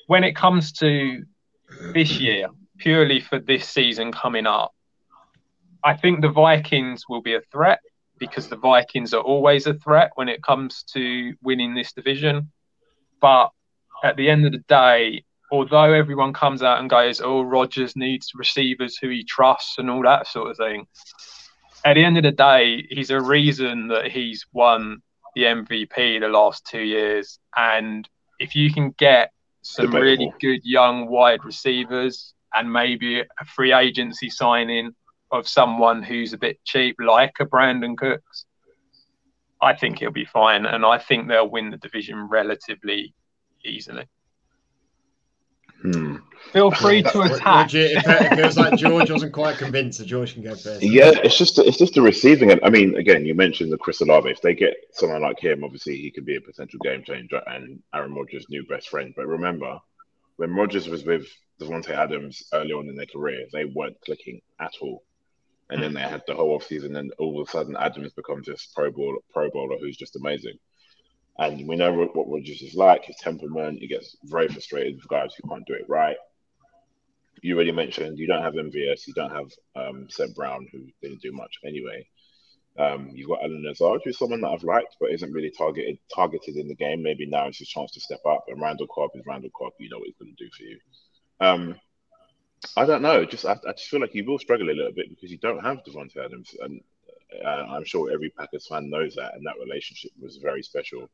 [SPEAKER 4] When it comes to this year, purely for this season coming up, I think the Vikings will be a threat because the Vikings are always a threat when it comes to winning this division. But at the end of the day, although everyone comes out and goes, "Oh, Rodgers needs receivers who he trusts" and all that sort of thing, at the end of the day, he's a reason that he's won the MVP the last two years. And if you can get some Debatable. really good young wide receivers and maybe a free agency signing of someone who's a bit cheap, like a Brandin Cooks, I think he'll be fine. And I think they'll win the division relatively easily.
[SPEAKER 2] Hmm.
[SPEAKER 4] Feel free to attack.
[SPEAKER 1] it, it feels like George wasn't quite convinced, so George can go first.
[SPEAKER 2] Yeah, it's just it's just the receiving it. I mean, again, you mentioned the Chris Olave. If they get someone like him, obviously he could be a potential game changer and Aaron Rodgers' new best friend. But remember, when Rodgers was with Davante Adams early on in their career, they weren't clicking at all. And then they had the whole offseason, and all of a sudden Adams becomes this pro bowler, pro bowler who's just amazing. And we know what Rodgers is like, his temperament. He gets very frustrated with guys who can't do it right. You already mentioned you don't have MVS, you don't have um, St. Brown, who didn't do much anyway. Um, you've got Allen Lazard, who's someone that I've liked, but isn't really targeted targeted in the game. Maybe now is his chance to step up. And Randall Cobb is Randall Cobb. You know what he's going to do for you. Um, I don't know. Just I, I, just feel like you will struggle a little bit because you don't have Davante Adams, and uh, I'm sure every Packers fan knows that, and that relationship was very special.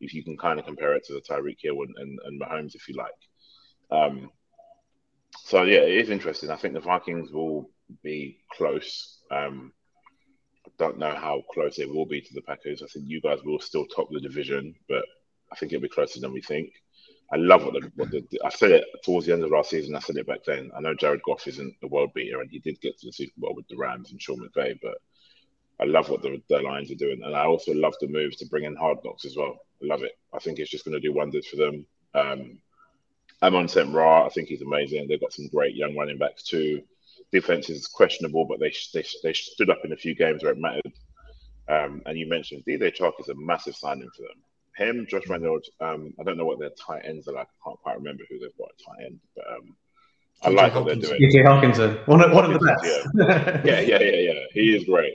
[SPEAKER 2] If you can kind of compare it to the Tyreek Hill and, and, and Mahomes, if you like. Um, so yeah, it is interesting. I think the Vikings will be close. Um, I don't know how close they will be to the Packers. I think you guys will still top the division, but I think it'll be closer than we think. I love what the, what the I said it towards the end of last season. I said it back then. I know Jared Goff isn't the world beater, and he did get to the Super Bowl with the Rams and Sean McVay, but I love what the, the Lions are doing, and I also love the moves to bring in Hard Knocks as well. I love it. I think it's just going to do wonders for them. Um, Amon St. Ra, I think he's amazing. They've got some great young running backs too. Defense is questionable, but they they, they stood up in a few games where it mattered. Um, and you mentioned DJ Chark is a massive signing for them. Him, Josh Reynolds. Um, I don't know what their tight ends are like. I can't quite remember who they've got at tight end, but um, I like what they're doing.
[SPEAKER 3] TJ Hockenson, one of, one of the best.
[SPEAKER 2] Yeah. yeah, yeah, yeah, yeah. He is great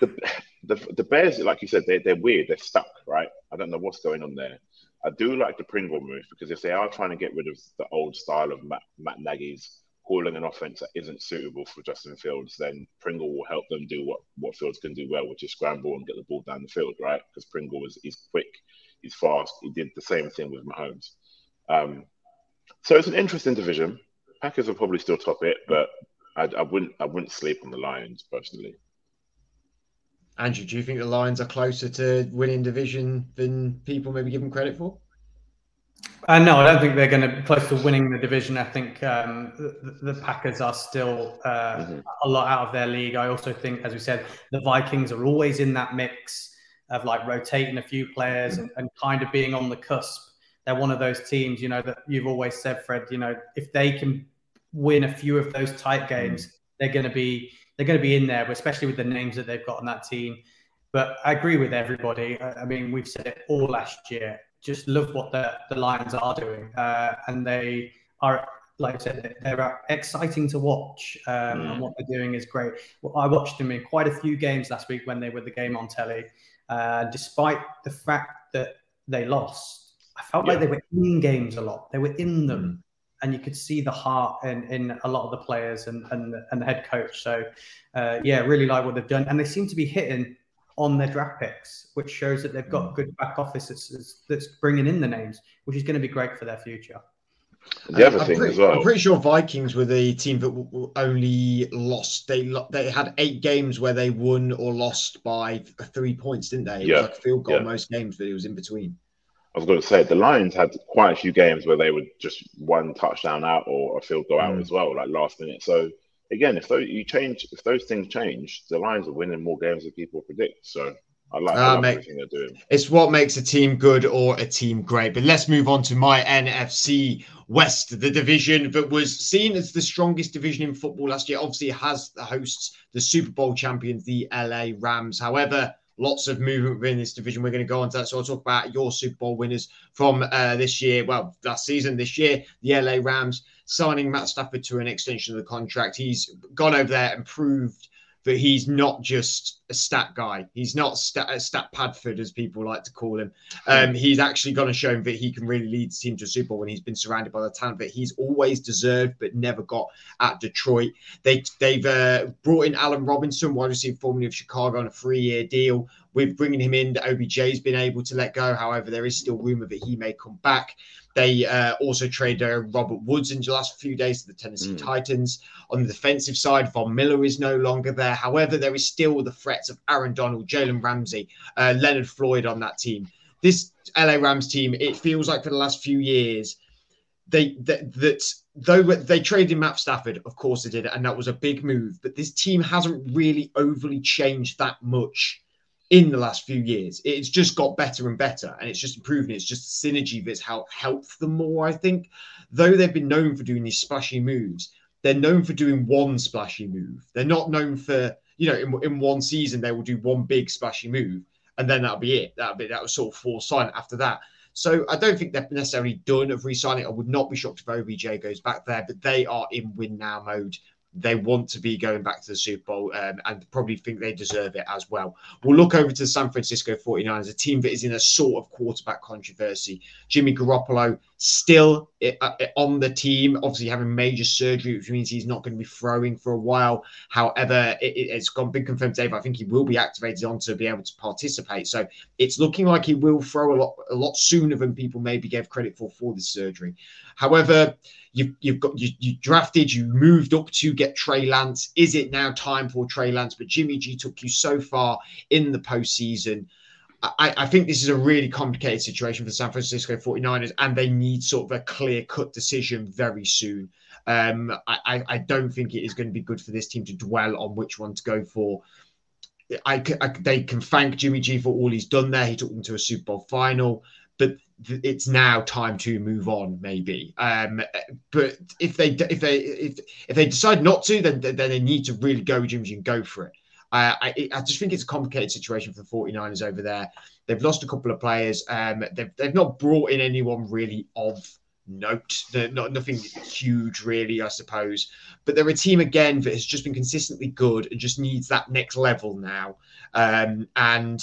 [SPEAKER 2] the, the the Bears, like you said, they they're weird. They're stuck, right? I don't know what's going on there. I do like the Pringle move because if they are trying to get rid of the old style of Matt, Matt Nagy's calling an offense that isn't suitable for Justin Fields, then Pringle will help them do what, what Fields can do well, which is scramble and get the ball down the field, right? Because Pringle is he's quick, he's fast. He did the same thing with Mahomes. Um, so it's an interesting division. Packers will probably still top it, but I, I wouldn't I wouldn't sleep on the Lions personally.
[SPEAKER 1] Andrew, do you think the Lions are closer to winning division than people maybe give them credit for?
[SPEAKER 3] Uh, no, I don't think they're going to be close to winning the division. I think um, the, the, Packers are still uh, mm-hmm. a lot out of their league. I also think, as we said, the Vikings are always in that mix of like rotating a few players and, and kind of being on the cusp. They're one of those teams, you know, that you've always said, Fred. You know, if they can win a few of those tight games, mm. they're going to be they're going to be in there, especially with the names that they've got on that team. But I agree with everybody. I mean, we've said it all last year. Just love what the, the Lions are doing, uh, and they are like I said, they're exciting to watch, um, mm. and what they're doing is great. Well, I watched them in quite a few games last week when they were the game on telly. Uh, despite the fact that they lost, I felt yeah. like they were in games a lot. They were in them, mm. And you could see the heart in, in a lot of the players and and, and the head coach. So, uh, yeah, really like what they've done, and they seem to be hitting on their draft picks, which shows that they've got mm. good back office that's, that's bringing in the names, which is going to be great for their future.
[SPEAKER 2] The other I'm thing
[SPEAKER 1] pretty,
[SPEAKER 2] as well.
[SPEAKER 1] I'm pretty sure Vikings were the team that only lost. They they had eight games where they won or lost by three points, didn't they? It yeah. was like a field goal yeah. most games, but it was in between.
[SPEAKER 2] I was going to say the Lions had quite a few games where they were just one touchdown out or a field goal out mm. as well, like last minute. So again, if those you change, if those things change, the Lions are winning more games than people predict. So I like, uh, I everything they're doing.
[SPEAKER 1] It's what makes a team good or a team great. But let's move on to my NFC West, the division that was seen as the strongest division in football last year. Obviously, it has the hosts, the Super Bowl champions, the LA Rams. However, lots of movement within this division. We're going to go on to that. So I'll talk about your Super Bowl winners from uh, this year. Well, last season, this year, the LA Rams signing Matt Stafford to an extension of the contract. He's gone over there and proved that he's not just a stat guy. He's not stat, stat Padford, as people like to call him. Um, he's actually going to show him that he can really lead the team to a Super Bowl when he's been surrounded by the talent that he's always deserved, but never got at Detroit. They, they've uh, brought in Allen Robinson, wide receiver formerly of Chicago, on a three year deal. With bringing him in, OBJ's been able to let go. However, there is still rumor that he may come back. They uh, also traded uh, Robert Woods in the last few days to the Tennessee mm. Titans. On the defensive side, Von Miller is no longer there. However, there is still the threats of Aaron Donald, Jalen Ramsey, uh, Leonard Floyd on that team. This LA Rams team, it feels like for the last few years, they that, that though they traded Matt Stafford, of course they did, and that was a big move. But this team hasn't really overly changed that much in the last few years. It's just got better and better, and it's just improving. It's just synergy that's helped helped them more. I think, though they've been known for doing these splashy moves, they're known for doing one splashy move. They're not known for you know in, in one season they will do one big splashy move, and then that'll be it. That'll be that was sort of full sign after that. So I don't think they're necessarily done of re-signing. I would not be shocked if OBJ goes back there, but they are in win now mode they want to be going back to the Super Bowl um, and probably think they deserve it as well. We'll look over to the San Francisco 49ers, a team that is in a sort of quarterback controversy. Jimmy Garoppolo still uh, uh, on the team, obviously having major surgery, which means he's not going to be throwing for a while. However, it, has gone been confirmed but I think he will be activated on to be able to participate. So it's looking like he will throw a lot, a lot sooner than people maybe gave credit for for this surgery. However, you've, you've got you, you drafted, you moved up to get Trey Lance. Is it now time for Trey Lance? But Jimmy G took you so far in the postseason. I, I, think this is a really complicated situation for San Francisco 49ers, and they need sort of a clear cut decision very soon. Um, I, I, don't think it is going to be good for this team to dwell on which one to go for. I, they can thank Jimmy G for all he's done there. He took them to a Super Bowl final, but it's now time to move on, maybe. Um, but if they if they if, if they decide not to, then then they need to really go Jimmy G and go for it. I, I just think it's a complicated situation for the 49ers over there. They've lost a couple of players. Um, they've, they've not brought in anyone really of note. Not nothing huge, really, I suppose. But they're a team again that has just been consistently good and just needs that next level now. Um, and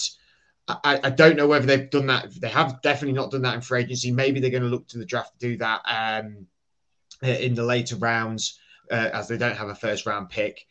[SPEAKER 1] I, I, don't know whether they've done that. They have definitely not done that in free agency. Maybe they're going to look to the draft to do that um, in the later rounds, uh, as they don't have a first round pick.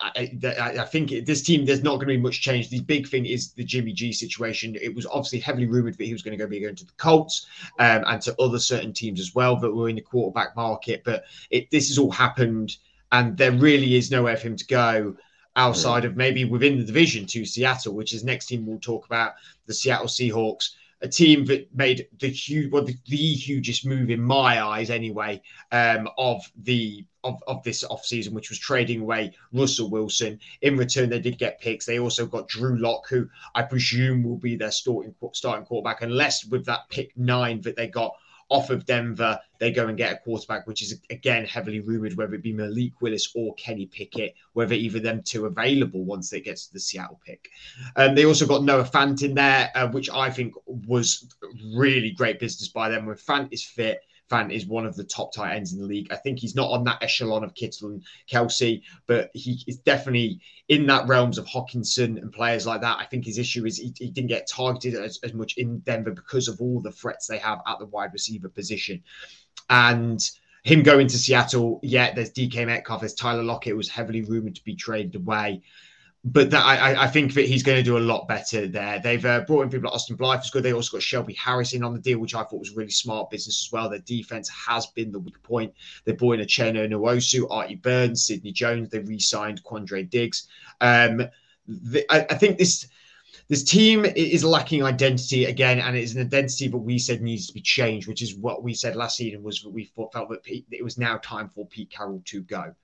[SPEAKER 1] I, I, think this team, there's not going to be much change. The big thing is the Jimmy G situation. It was obviously heavily rumored that he was going to go be going to the Colts um, and to other certain teams as well that were in the quarterback market. But it, this has all happened, and there really is nowhere for him to go outside of maybe within the division to Seattle, which is next team we'll talk about the Seattle Seahawks a team that made the huge, well, the, the hugest move in my eyes, anyway, um, of the of, of this offseason, which was trading away Russell Wilson. In return, they did get picks. They also got Drew Lock, who I presume will be their starting starting quarterback, unless with that pick nine that they got off of Denver, they go and get a quarterback, which is again heavily rumored, whether it be Malik Willis or Kenny Pickett, whether either them two available once they get to the Seattle pick. Um, they also got Noah Fant in there, uh, which I think was really great business by them. When Fant is fit, Fant is one of the top tight ends in the league. I think he's not on that echelon of Kittle and Kelce, but he is definitely in that realms of Hockenson and players like that. I think his issue is he, he didn't get targeted as, as much in Denver because of all the threats they have at the wide receiver position. And him going to Seattle, yeah, there's DK Metcalf, there's Tyler Lockett, was heavily rumored to be traded away but that, I, I, think that he's going to do a lot better there. They've uh, brought in people like Austin Blythe, who's good. They also got Shelby Harrison on the deal, which I thought was really smart business as well. Their defense has been the weak point. They brought in Uchenna Nwosu, Artie Burns, Sidney Jones. They re-signed Quandre Diggs. Um, the, I, I, think this this team is lacking identity again, and it is an identity that we said needs to be changed, which is what we said last season was that we felt that it was now time for Pete Carroll to go.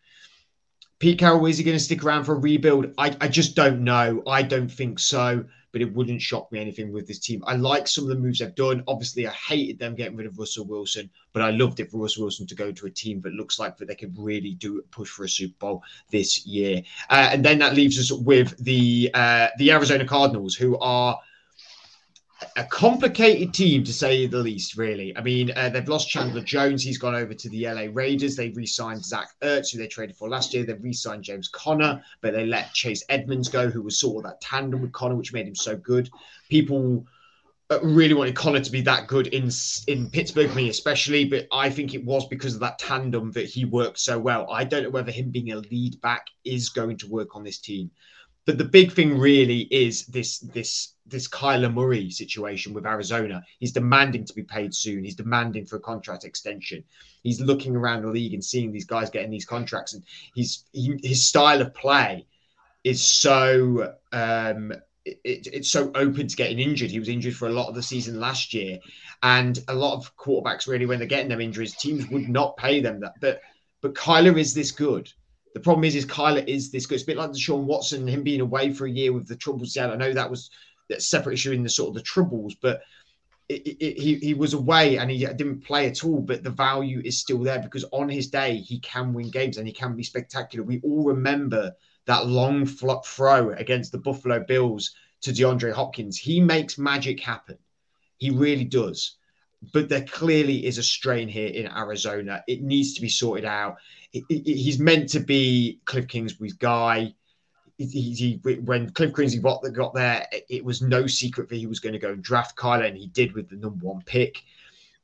[SPEAKER 1] Pete Carroll, is he going to stick around for a rebuild? I, I just don't know. I don't think so, but it wouldn't shock me anything with this team. I like some of the moves they've done. Obviously, I hated them getting rid of Russell Wilson, but I loved it for Russell Wilson to go to a team that looks like that they could really do push for a Super Bowl this year. Uh, and then that leaves us with the uh, the Arizona Cardinals, who are – a complicated team to say the least, really. I mean, uh, they've lost Chandler Jones. He's gone over to the LA Raiders. They re signed Zach Ertz, who they traded for last year. They re signed James Conner, but they let Chase Edmonds go, who was sort of that tandem with Conner, which made him so good. People uh, really wanted Conner to be that good in in Pittsburgh, me especially, but I think it was because of that tandem that he worked so well. I don't know whether him being a lead back is going to work on this team. But the big thing really is this this this Kyler Murray situation with Arizona. He's demanding to be paid soon. He's demanding for a contract extension. He's looking around the league and seeing these guys getting these contracts, and he's he, his style of play is so um, it, it's so open to getting injured. He was injured for a lot of the season last year, and a lot of quarterbacks really, when they're getting them injuries, teams would not pay them that. But but Kyler is this good. The problem is, is Kyler is this good. It's a bit like Deshaun Watson, him being away for a year with the troubles. Yeah, I know that was a separate issue in the sort of the troubles, but it, it, he, he was away and he didn't play at all, but the value is still there because on his day he can win games and he can be spectacular. We all remember that long flop throw against the Buffalo Bills to DeAndre Hopkins. He makes magic happen. He really does. But there clearly is a strain here in Arizona. It needs to be sorted out he's meant to be Cliff Kingsbury's guy. He, he, when Cliff Kingsbury got, got there, it was no secret that he was going to go and draft Kyler, and he did with the number one pick.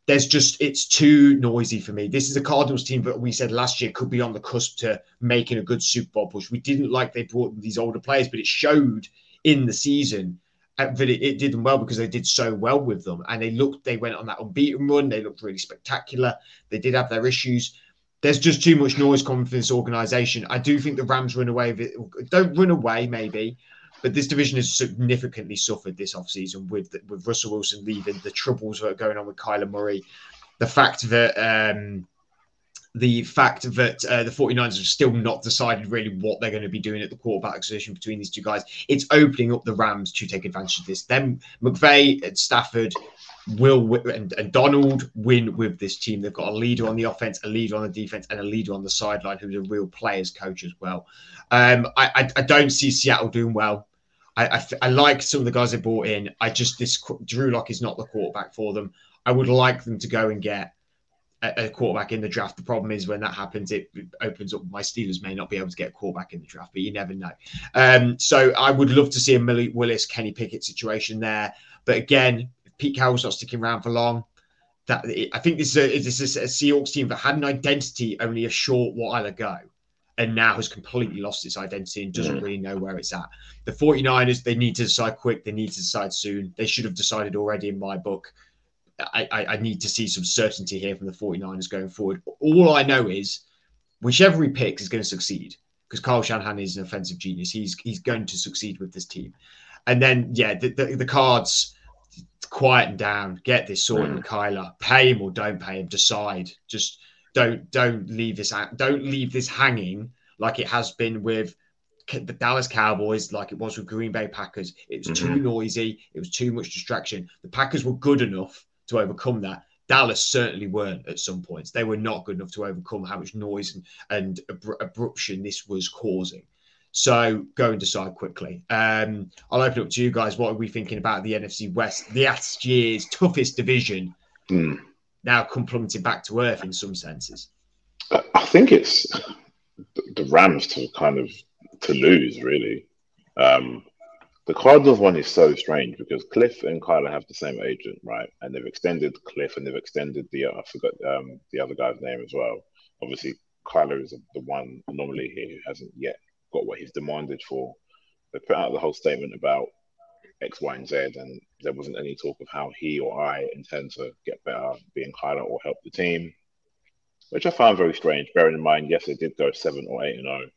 [SPEAKER 1] There's just it's too noisy for me. This is a Cardinals team that we said last year could be on the cusp to making a good Super Bowl push. We didn't like they brought these older players, but it showed in the season uh, that it, it, did them well because they did so well with them, and they looked they went on that unbeaten run. They looked really spectacular. They did have their issues there's just too much noise coming from this organization. I do think the Rams run away with it. Don't run away, maybe, but this division has significantly suffered this offseason with with Russell Wilson leaving, the troubles that are going on with Kyler Murray, the fact that um, the fact that uh, the 49ers have still not decided really what they're going to be doing at the quarterback position between these two guys. It's opening up the Rams to take advantage of this. Then McVay at Stafford will and, and, Donald win with this team. They've got a leader on the offense, a leader on the defense, and a leader on the sideline who's a real players coach as well. Um, I, I, I, don't see Seattle doing well. I, I, I, like some of the guys they brought in. I just this Drew Lock is not the quarterback for them. I would like them to go and get a, a quarterback in the draft. The problem is when that happens, it opens up. My Steelers may not be able to get a quarterback in the draft, but you never know. Um, so I would love to see a Malik Willis, Kenny Pickett situation there. But again, Pete Carroll's not sticking around for long. That I think this is a, this is a Seahawks team that had an identity only a short while ago and now has completely lost its identity and doesn't really know where it's at. The 49ers, they need to decide quick. They need to decide soon. They should have decided already in my book. I, I, I need to see some certainty here from the 49ers going forward. All I know is whichever he picks is going to succeed because Kyle Shanahan is an offensive genius. He's he's going to succeed with this team. And then, yeah, the, the, the cards quieten down, get this sorted mm. with Kyler, pay him or don't pay him, decide. Just don't don't leave this don't leave this hanging like it has been with the Dallas Cowboys, like it was with Green Bay Packers. It was mm-hmm. too noisy. It was too much distraction. The Packers were good enough to overcome that. Dallas certainly weren't at some points. They were not good enough to overcome how much noise and, and abruption this was causing. So go and decide quickly. Um, I'll open up to you guys. What are we thinking about the NFC West, the last year's toughest division, mm. now come plummeting back to earth in some senses?
[SPEAKER 2] I think it's the Rams to kind of to lose, really. Um, the Cardinals one is so strange because Cliff and Kyler have the same agent, right? And they've extended Cliff and they've extended the I forgot um, the other guy's name as well. Obviously, Kyler is the one anomaly here who hasn't yet got what he's demanded for. They put out the whole statement about X, Y, and Z, and there wasn't any talk of how he or I intend to get better, being Kyler or help the team, which I found very strange. Bearing in mind, yes, they did go seven or eight and zero, oh,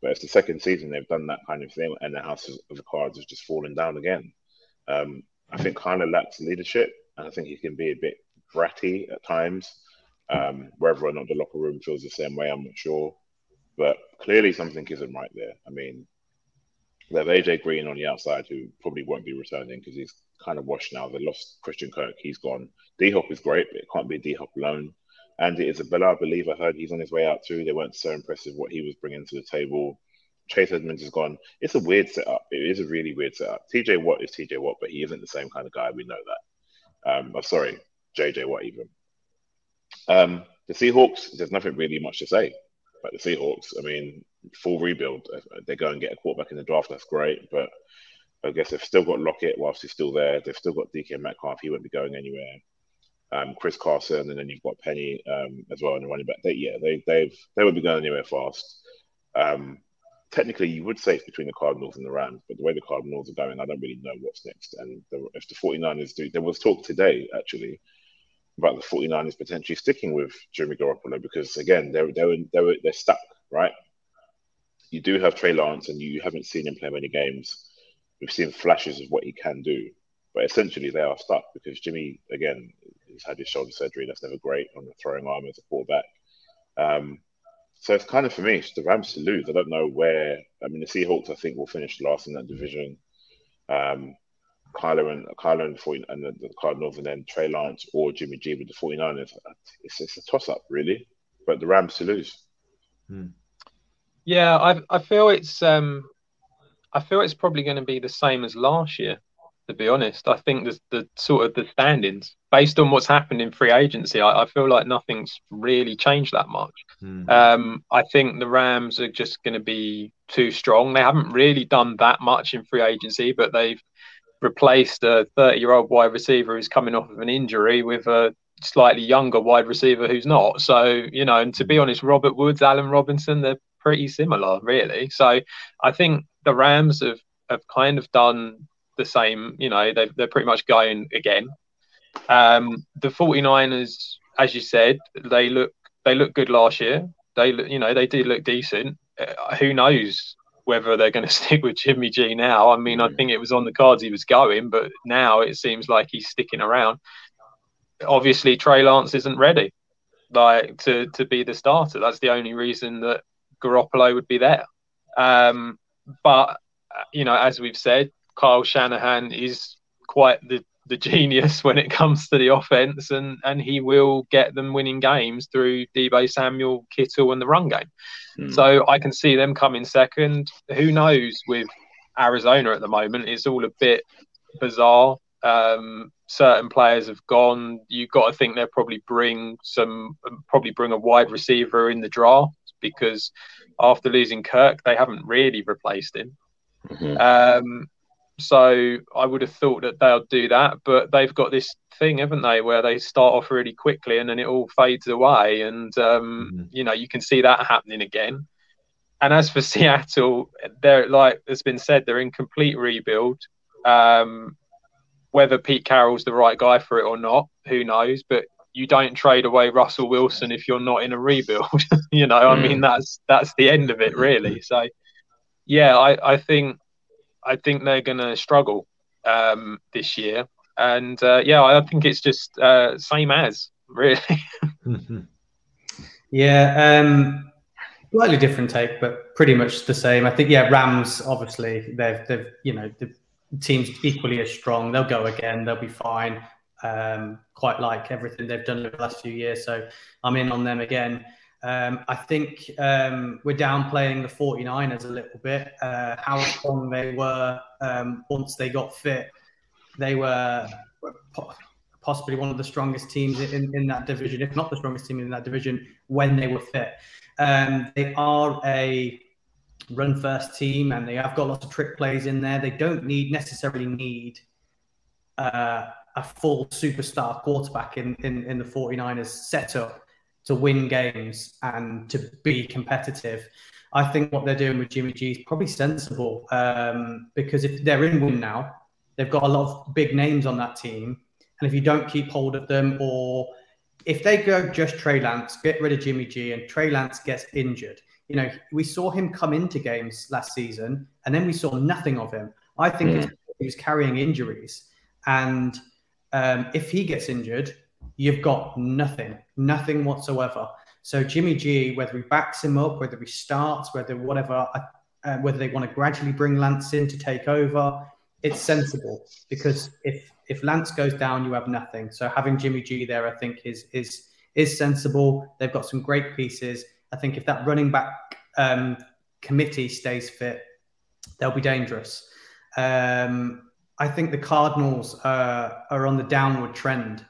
[SPEAKER 2] but it's the second season they've done that kind of thing, and the house of the cards has just fallen down again. Um, I think Kyler lacks leadership, and I think he can be a bit bratty at times. Um, whether or not the locker room feels the same way, I'm not sure. But clearly something isn't right there. I mean, they have AJ Green on the outside who probably won't be returning because he's kind of washed now. They lost Christian Kirk, he's gone. D Hop is great, but it can't be D Hop alone. Andy Isabella, I believe I heard he's on his way out too. They weren't so impressive what he was bringing to the table. Chase Edmonds is gone. It's a weird setup. It is a really weird setup. TJ Watt is TJ Watt, but he isn't the same kind of guy. We know that. Um, I'm sorry, JJ Watt even. Um, the Seahawks, there's nothing really much to say about the Seahawks. I mean, full rebuild. They go and get a quarterback in the draft. That's great, but I guess they've still got Lockett whilst he's still there. They've still got DK Metcalf. He won't be going anywhere um, Chris Carson, and then you've got Penny um, as well in the running back. They, yeah, they they've they won't be going anywhere fast. Um, technically, you would say it's between the Cardinals and the Rams, but the way the Cardinals are going, I don't really know what's next. And the, if the 49ers do, there was talk today actually about the 49ers potentially sticking with Jimmy Garoppolo because again, they're they're they're, they're stuck, right? You do have Trey Lance, and you haven't seen him play many games. We've seen flashes of what he can do, but essentially they are stuck because Jimmy, again, has had his shoulder surgery. That's never great on the throwing arm as a quarterback. Um, so it's kind of for me, it's the Rams to lose. I don't know where. I mean, the Seahawks, I think, will finish last in that division. Um, Kyler and Kyler and, the 40, and the, the, Cardinals, and then Trey Lance or Jimmy G with the 49ers. It's, it's a toss up, really. But the Rams to lose.
[SPEAKER 4] Hmm. Yeah, I I feel it's um, I feel it's probably going to be the same as last year to be honest. I think the, the sort of the standings, based on what's happened in free agency, I, I feel like nothing's really changed that much. Mm. Um, I think the Rams are just going to be too strong. They haven't really done that much in free agency, but they've replaced a 30 year old wide receiver who's coming off of an injury with a slightly younger wide receiver who's not. So, you know, and to be honest, Robert Woods, Allen Robinson, they're pretty similar, really. So I think the Rams have, have kind of done the same. You know, they they're pretty much going again. Um, the 49ers, as you said, they look they look good last year. They you know, they did look decent. Uh, who knows whether they're going to stick with Jimmy G now? I mean, I think it was on the cards he was going, but now it seems like he's sticking around. Obviously, Trey Lance isn't ready, like to to be the starter. That's the only reason that Garoppolo would be there. Um, but uh, you know, as we've said, Kyle Shanahan is quite the, the genius when it comes to the offense, and, and he will get them winning games through Deebo Samuel, Kittle, and the run game. Mm. So I can see them coming second. Who knows with Arizona at the moment? It's all a bit bizarre. Um, certain players have gone. You've got to think they'll probably bring some, probably bring a wide receiver in the draft because after losing Kirk, they haven't really replaced him. Mm-hmm. Um, so I would have thought that they'll do that, but they've got this thing, haven't they, where they start off really quickly and then it all fades away, and um, mm-hmm. you know you can see that happening again. And as for Seattle, they're like it's been said, they're in complete rebuild. Um, whether Pete Carroll's the right guy for it or not, who knows? But you don't trade away Russell Wilson if you're not in a rebuild. you know, mm. I mean that's that's the end of it, really. So, yeah, I I think I think they're going to struggle um, this year. And uh, yeah, I think it's just uh, same as really.
[SPEAKER 3] yeah, um, slightly different take, but pretty much the same. I think yeah, Rams obviously they've they've you know the team's equally as strong. They'll go again. They'll be fine. Um, quite like everything they've done over the last few years. So I'm in on them again. Um, I think um, we're downplaying the 49ers a little bit. Uh, how strong they were um, once they got fit. They were possibly one of the strongest teams in, in that division, if not the strongest team in that division when they were fit. Um, they are a run first team and they have got lots of trick plays in there. They don't need necessarily need uh, a full superstar quarterback in, in, in the 49ers setup to win games and to be competitive. I think what they're doing with Jimmy G is probably sensible um, because if they're in win now, they've got a lot of big names on that team. And if you don't keep hold of them, or if they go just Trey Lance, get rid of Jimmy G, and Trey Lance gets injured, you know, we saw him come into games last season and then we saw nothing of him. I think mm. he was carrying injuries. And um, if he gets injured, you've got nothing, nothing whatsoever. So Jimmy G, whether he backs him up, whether he starts, whether whatever, uh, uh, whether they want to gradually bring Lance in to take over, it's sensible because if if Lance goes down, you have nothing. So having Jimmy G there, I think is is is sensible. They've got some great pieces. I think if that running back um, committee stays fit, they'll be dangerous. Um, I think the Cardinals uh, are on the downward trend.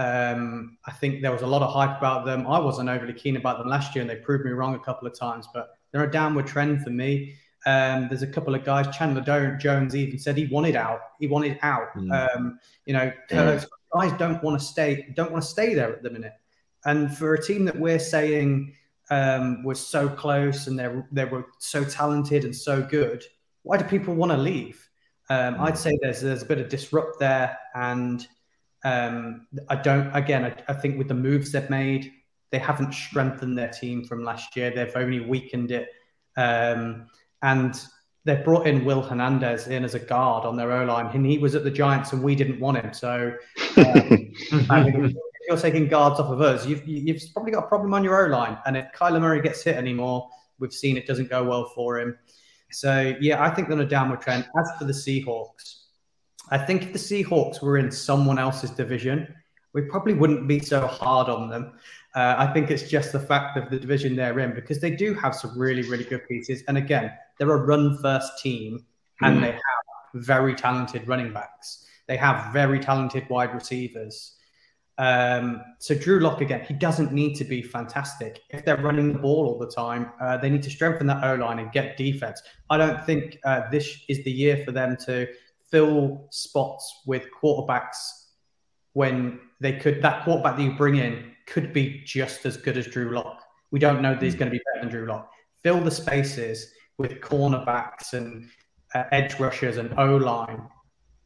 [SPEAKER 3] Um, I think there was a lot of hype about them. I wasn't overly keen about them last year, and they proved me wrong a couple of times. But they're a downward trend for me. Um, there's a couple of guys. Chandler Jones even said he wanted out. He wanted out. Mm. Um, you know, yeah. guys don't want to stay. Don't want to stay there at the minute. And for a team that we're saying um, was so close and they they were so talented and so good, why do people want to leave? Um, mm. I'd say there's there's a bit of disrupt there, and um, I don't. Again, I, I, think with the moves they've made, they haven't strengthened their team from last year. They've only weakened it. Um, and they've brought in Will Hernandez in as a guard on their O line, and he was at the Giants, and we didn't want him. So, um, if you're taking guards off of us, you've, you've probably got a problem on your O line. And if Kyler Murray gets hit anymore, we've seen it doesn't go well for him. So, yeah, I think they're on a downward trend. As for the Seahawks, I think if the Seahawks were in someone else's division, we probably wouldn't be so hard on them. Uh, I think it's just the fact of the division they're in because they do have some really, really good pieces. And again, they're a run first team and mm. they have very talented running backs. They have very talented wide receivers. Um, so Drew Lock again, he doesn't need to be fantastic. If they're running the ball all the time, uh, they need to strengthen that O line and get defense. I don't think uh, this is the year for them to fill spots with quarterbacks when they could. That quarterback that you bring in could be just as good as Drew Lock. We don't know that he's hmm. going to be better than Drew Lock. Fill the spaces with cornerbacks and uh, edge rushers and O line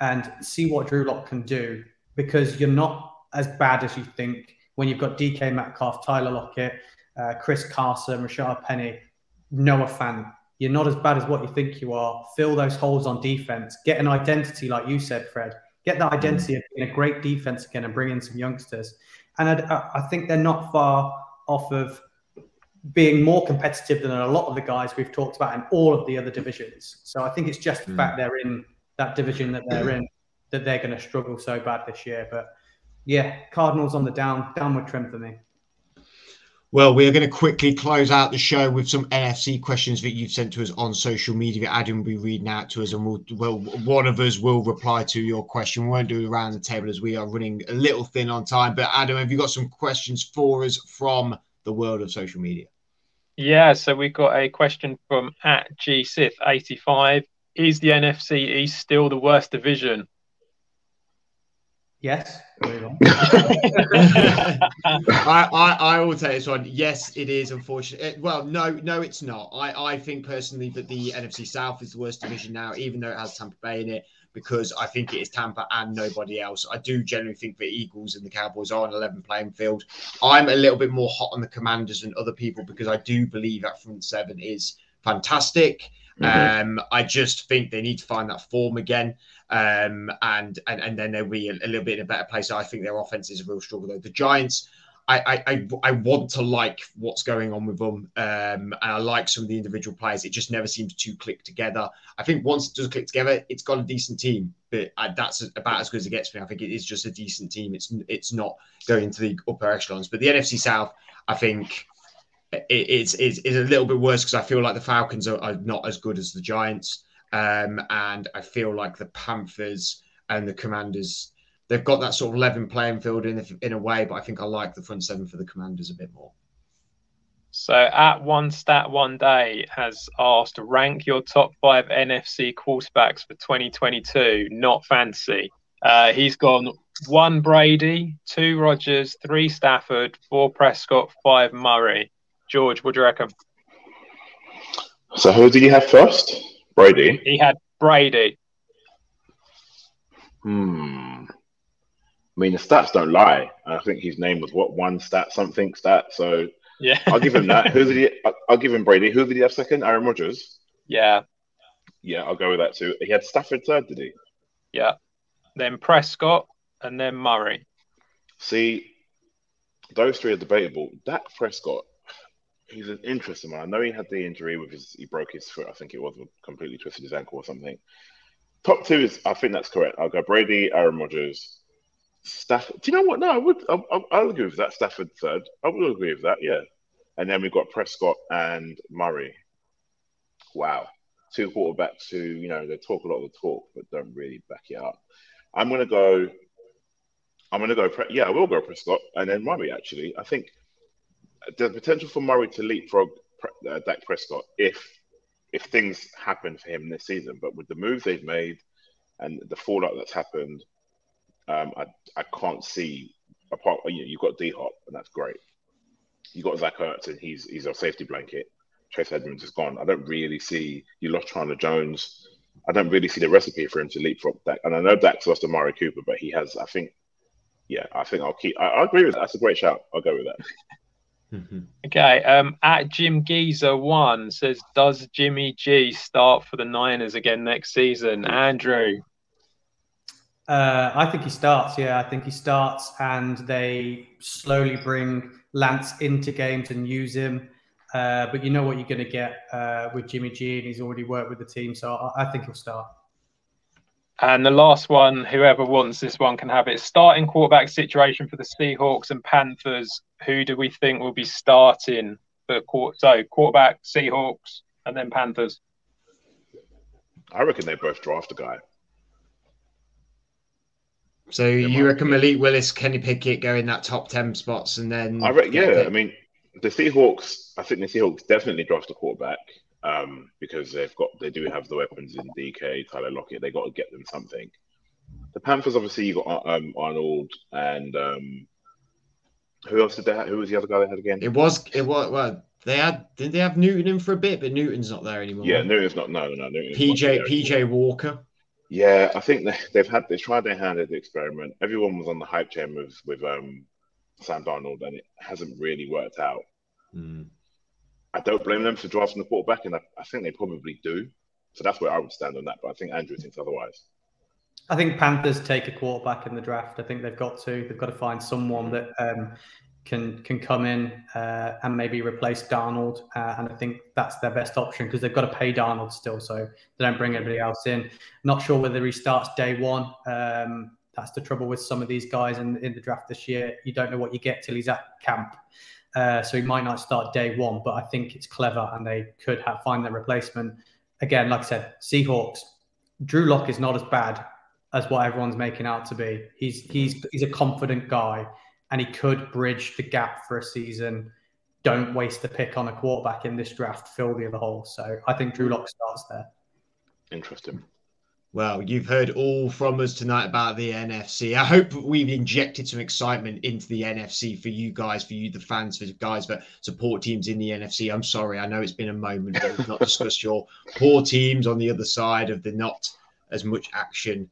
[SPEAKER 3] and see what Drew Lock can do because you're not as bad as you think when you've got DK Metcalf, Tyler Lockett, uh, Chris Carson, Rashaad Penny, Noah Fant. You're not as bad as what you think you are. Fill those holes on defense. Get an identity, like you said, Fred. Get that identity of being a great defense again and bring in some youngsters. And I, I think they're not far off of being more competitive than a lot of the guys we've talked about in all of the other divisions. So I think it's just the mm. fact they're in that division that they're in that they're going to struggle so bad this year. But yeah, Cardinals on the down downward trend for me.
[SPEAKER 1] Well, we are going to quickly close out the show with some NFC questions that you've sent to us on social media Adam will be reading out to us, and we'll, well, one of us will reply to your question. We won't do it around the table as we are running a little thin on time. But Adam, have you got some questions for us from the world of social media?
[SPEAKER 4] Yeah, so we've got a question from at GSith85. Is the NFC East still the worst division?
[SPEAKER 3] Yes.
[SPEAKER 1] I, I, I will tell this one. Yes, it is. Unfortunately, well, no, no, it's not. I, I think personally that the NFC South is the worst division now, even though it has Tampa Bay in it, because I think it is Tampa and nobody else. I do generally think the Eagles and the Cowboys are on an 11 playing field. I'm a little bit more hot on the Commanders than other people because I do believe that front seven is fantastic. Mm-hmm. Um, I just think they need to find that form again. Um, and, and and then they'll be a, a, little bit in a better place. I think their offense is a real struggle though. The Giants, I, I, I want to like what's going on with them, um, and I like some of the individual players. It just never seems to click together. I think once it does click together, it's got a decent team, but I, that's about as good as it gets for me. I think it is just a decent team. It's it's not going to the upper echelons, but the NFC South, I think. It, it's, it's, it's a little bit worse because I feel like the Falcons are, are not as good as the Giants, um, and I feel like the Panthers and the Commanders they've got that sort of level playing field in in a way, but I think I like the front seven for the Commanders a bit more.
[SPEAKER 4] So at one stat one day has asked rank your top five NFC quarterbacks for 2022, not fancy. Uh, he's gone one Brady, two Rodgers, three Stafford, four Prescott, five Murray. George, what do you reckon?
[SPEAKER 2] So who did you have first? Brady.
[SPEAKER 4] He had Brady.
[SPEAKER 2] Hmm. I mean, the stats don't lie. I think his name was what one stat something stat. So
[SPEAKER 4] yeah,
[SPEAKER 2] I'll give him that. Who did he? I'll give him Brady. Who did he have second? Aaron Rodgers.
[SPEAKER 4] Yeah.
[SPEAKER 2] Yeah, I'll go with that too. He had Stafford third, did he?
[SPEAKER 4] Yeah. Then Prescott and then Murray.
[SPEAKER 2] See, those three are debatable. Dak Prescott, he's an interesting one. I know he had the injury with his, he broke his foot. I think it was completely twisted his ankle or something. Top two is, I think that's correct. I'll go Brady, Aaron Rodgers, Stafford. Do you know what? No, I would. I'll, I'll, I'll agree with that. Stafford third. I will agree with that. Yeah. And then we've got Prescott and Murray. Wow. Two quarterbacks who, you know, they talk a lot of the talk, but don't really back it up. I'm to go. I'm to go. Yeah, I will go Prescott and then Murray, actually. I think the potential for Murray to leapfrog uh, Dak Prescott if if things happen for him this season. But with the moves they've made and the fallout that's happened, um, I I can't see apart. You know, you've got D Hop, and that's great. You got Zach Ertz, and he's he's a safety blanket. Chase Edmonds is gone. I don't really see you lost Chandler Jones. I don't really see the recipe for him to leapfrog Dak. And I know Dak's lost to Amari Cooper, but he has. I think, yeah, I think I'll keep. I, I agree with that. That's a great shout. I'll go with that.
[SPEAKER 4] Mm-hmm. Okay. Um, at Jim Geezer one says, does Jimmy G start for the Niners again next season? Andrew,
[SPEAKER 3] uh, I think he starts. Yeah, I think he starts, and they slowly bring Lance into games and use him. Uh, but you know what you're going to get uh, with Jimmy G, and he's already worked with the team, so I, I, think he'll start.
[SPEAKER 4] And the last one, whoever wants this one can have it. Starting quarterback situation for the Seahawks and Panthers. Who do we think will be starting for quarter? So quarterback, Seahawks, and then Panthers.
[SPEAKER 2] I reckon they both draft a guy.
[SPEAKER 1] So you reckon Malik Willis, Kenny Pickett go in that top ten spots, and then
[SPEAKER 2] I re- yeah, I mean the Seahawks. I think the Seahawks definitely draft a quarterback um, because they've got they do have the weapons in DK, Tyler Lockett. They got to get them something. The Panthers, obviously, you got um, Arnold and um, who else did they have? Who was the other guy they had again?
[SPEAKER 1] It was it was well they had didn't they have Newton in for a bit, but Newton's not there anymore.
[SPEAKER 2] Yeah, Newton's not. No, no, no.
[SPEAKER 1] Newton's PJ PJ Walker.
[SPEAKER 2] Yeah, I think they, have had they tried their hand at the experiment. Everyone was on the hype chain with with um, Sam Darnold, and it hasn't really worked out.
[SPEAKER 1] Mm.
[SPEAKER 2] I don't blame them for drafting the quarterback, and I, I, think they probably do. So that's where I would stand on that. But I think Andrew thinks otherwise.
[SPEAKER 3] I think Panthers take a quarterback in the draft. I think they've got to. They've got to find someone that um, can can come in uh, and maybe replace Darnold. Uh, and I think that's their best option because they've got to pay Darnold still, so they don't bring anybody else in. Not sure whether he starts day one. Um, that's the trouble with some of these guys in, in the draft this year. You don't know what you get till he's at camp. Uh, so he might not start day one, but I think it's clever and they could have, find their replacement. Again, like I said, Seahawks, Drew Lock is not as bad as what everyone's making out to be. He's he's he's a confident guy and he could bridge the gap for a season. Don't waste the pick on a quarterback in this draft. Fill the other hole. So I think Drew Lock starts there.
[SPEAKER 2] Interesting.
[SPEAKER 1] Well, you've heard all from us tonight about the NFC. I hope we've injected some excitement into the NFC for you guys, for you, the fans, for the guys that support teams in the NFC. I'm sorry, I know it's been a moment, but we've not discussed your poor teams on the other side of the not as much action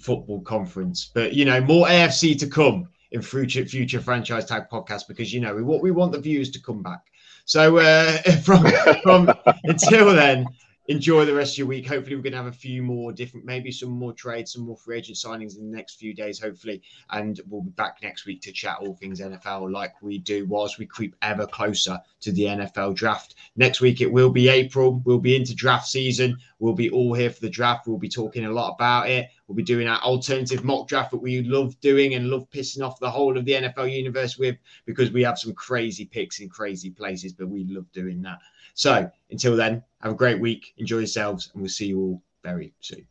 [SPEAKER 1] football conference. But you know, more AFC to come in future future franchise tag podcast because you know what we want the viewers to come back. So uh, from from until then, enjoy the rest of your week. Hopefully, we're going to have a few more different, maybe some more trades, some more free agent signings in the next few days, hopefully. And we'll be back next week to chat all things NFL like we do whilst we creep ever closer to the NFL draft. Next week, it will be April. We'll be into draft season. We'll be all here for the draft. We'll be talking a lot about it. We'll be doing our alternative mock draft that we love doing and love pissing off the whole of the NFL universe with because we have some crazy picks in crazy places, but we love doing that. So until then, have a great week, enjoy yourselves, and we'll see you all very soon.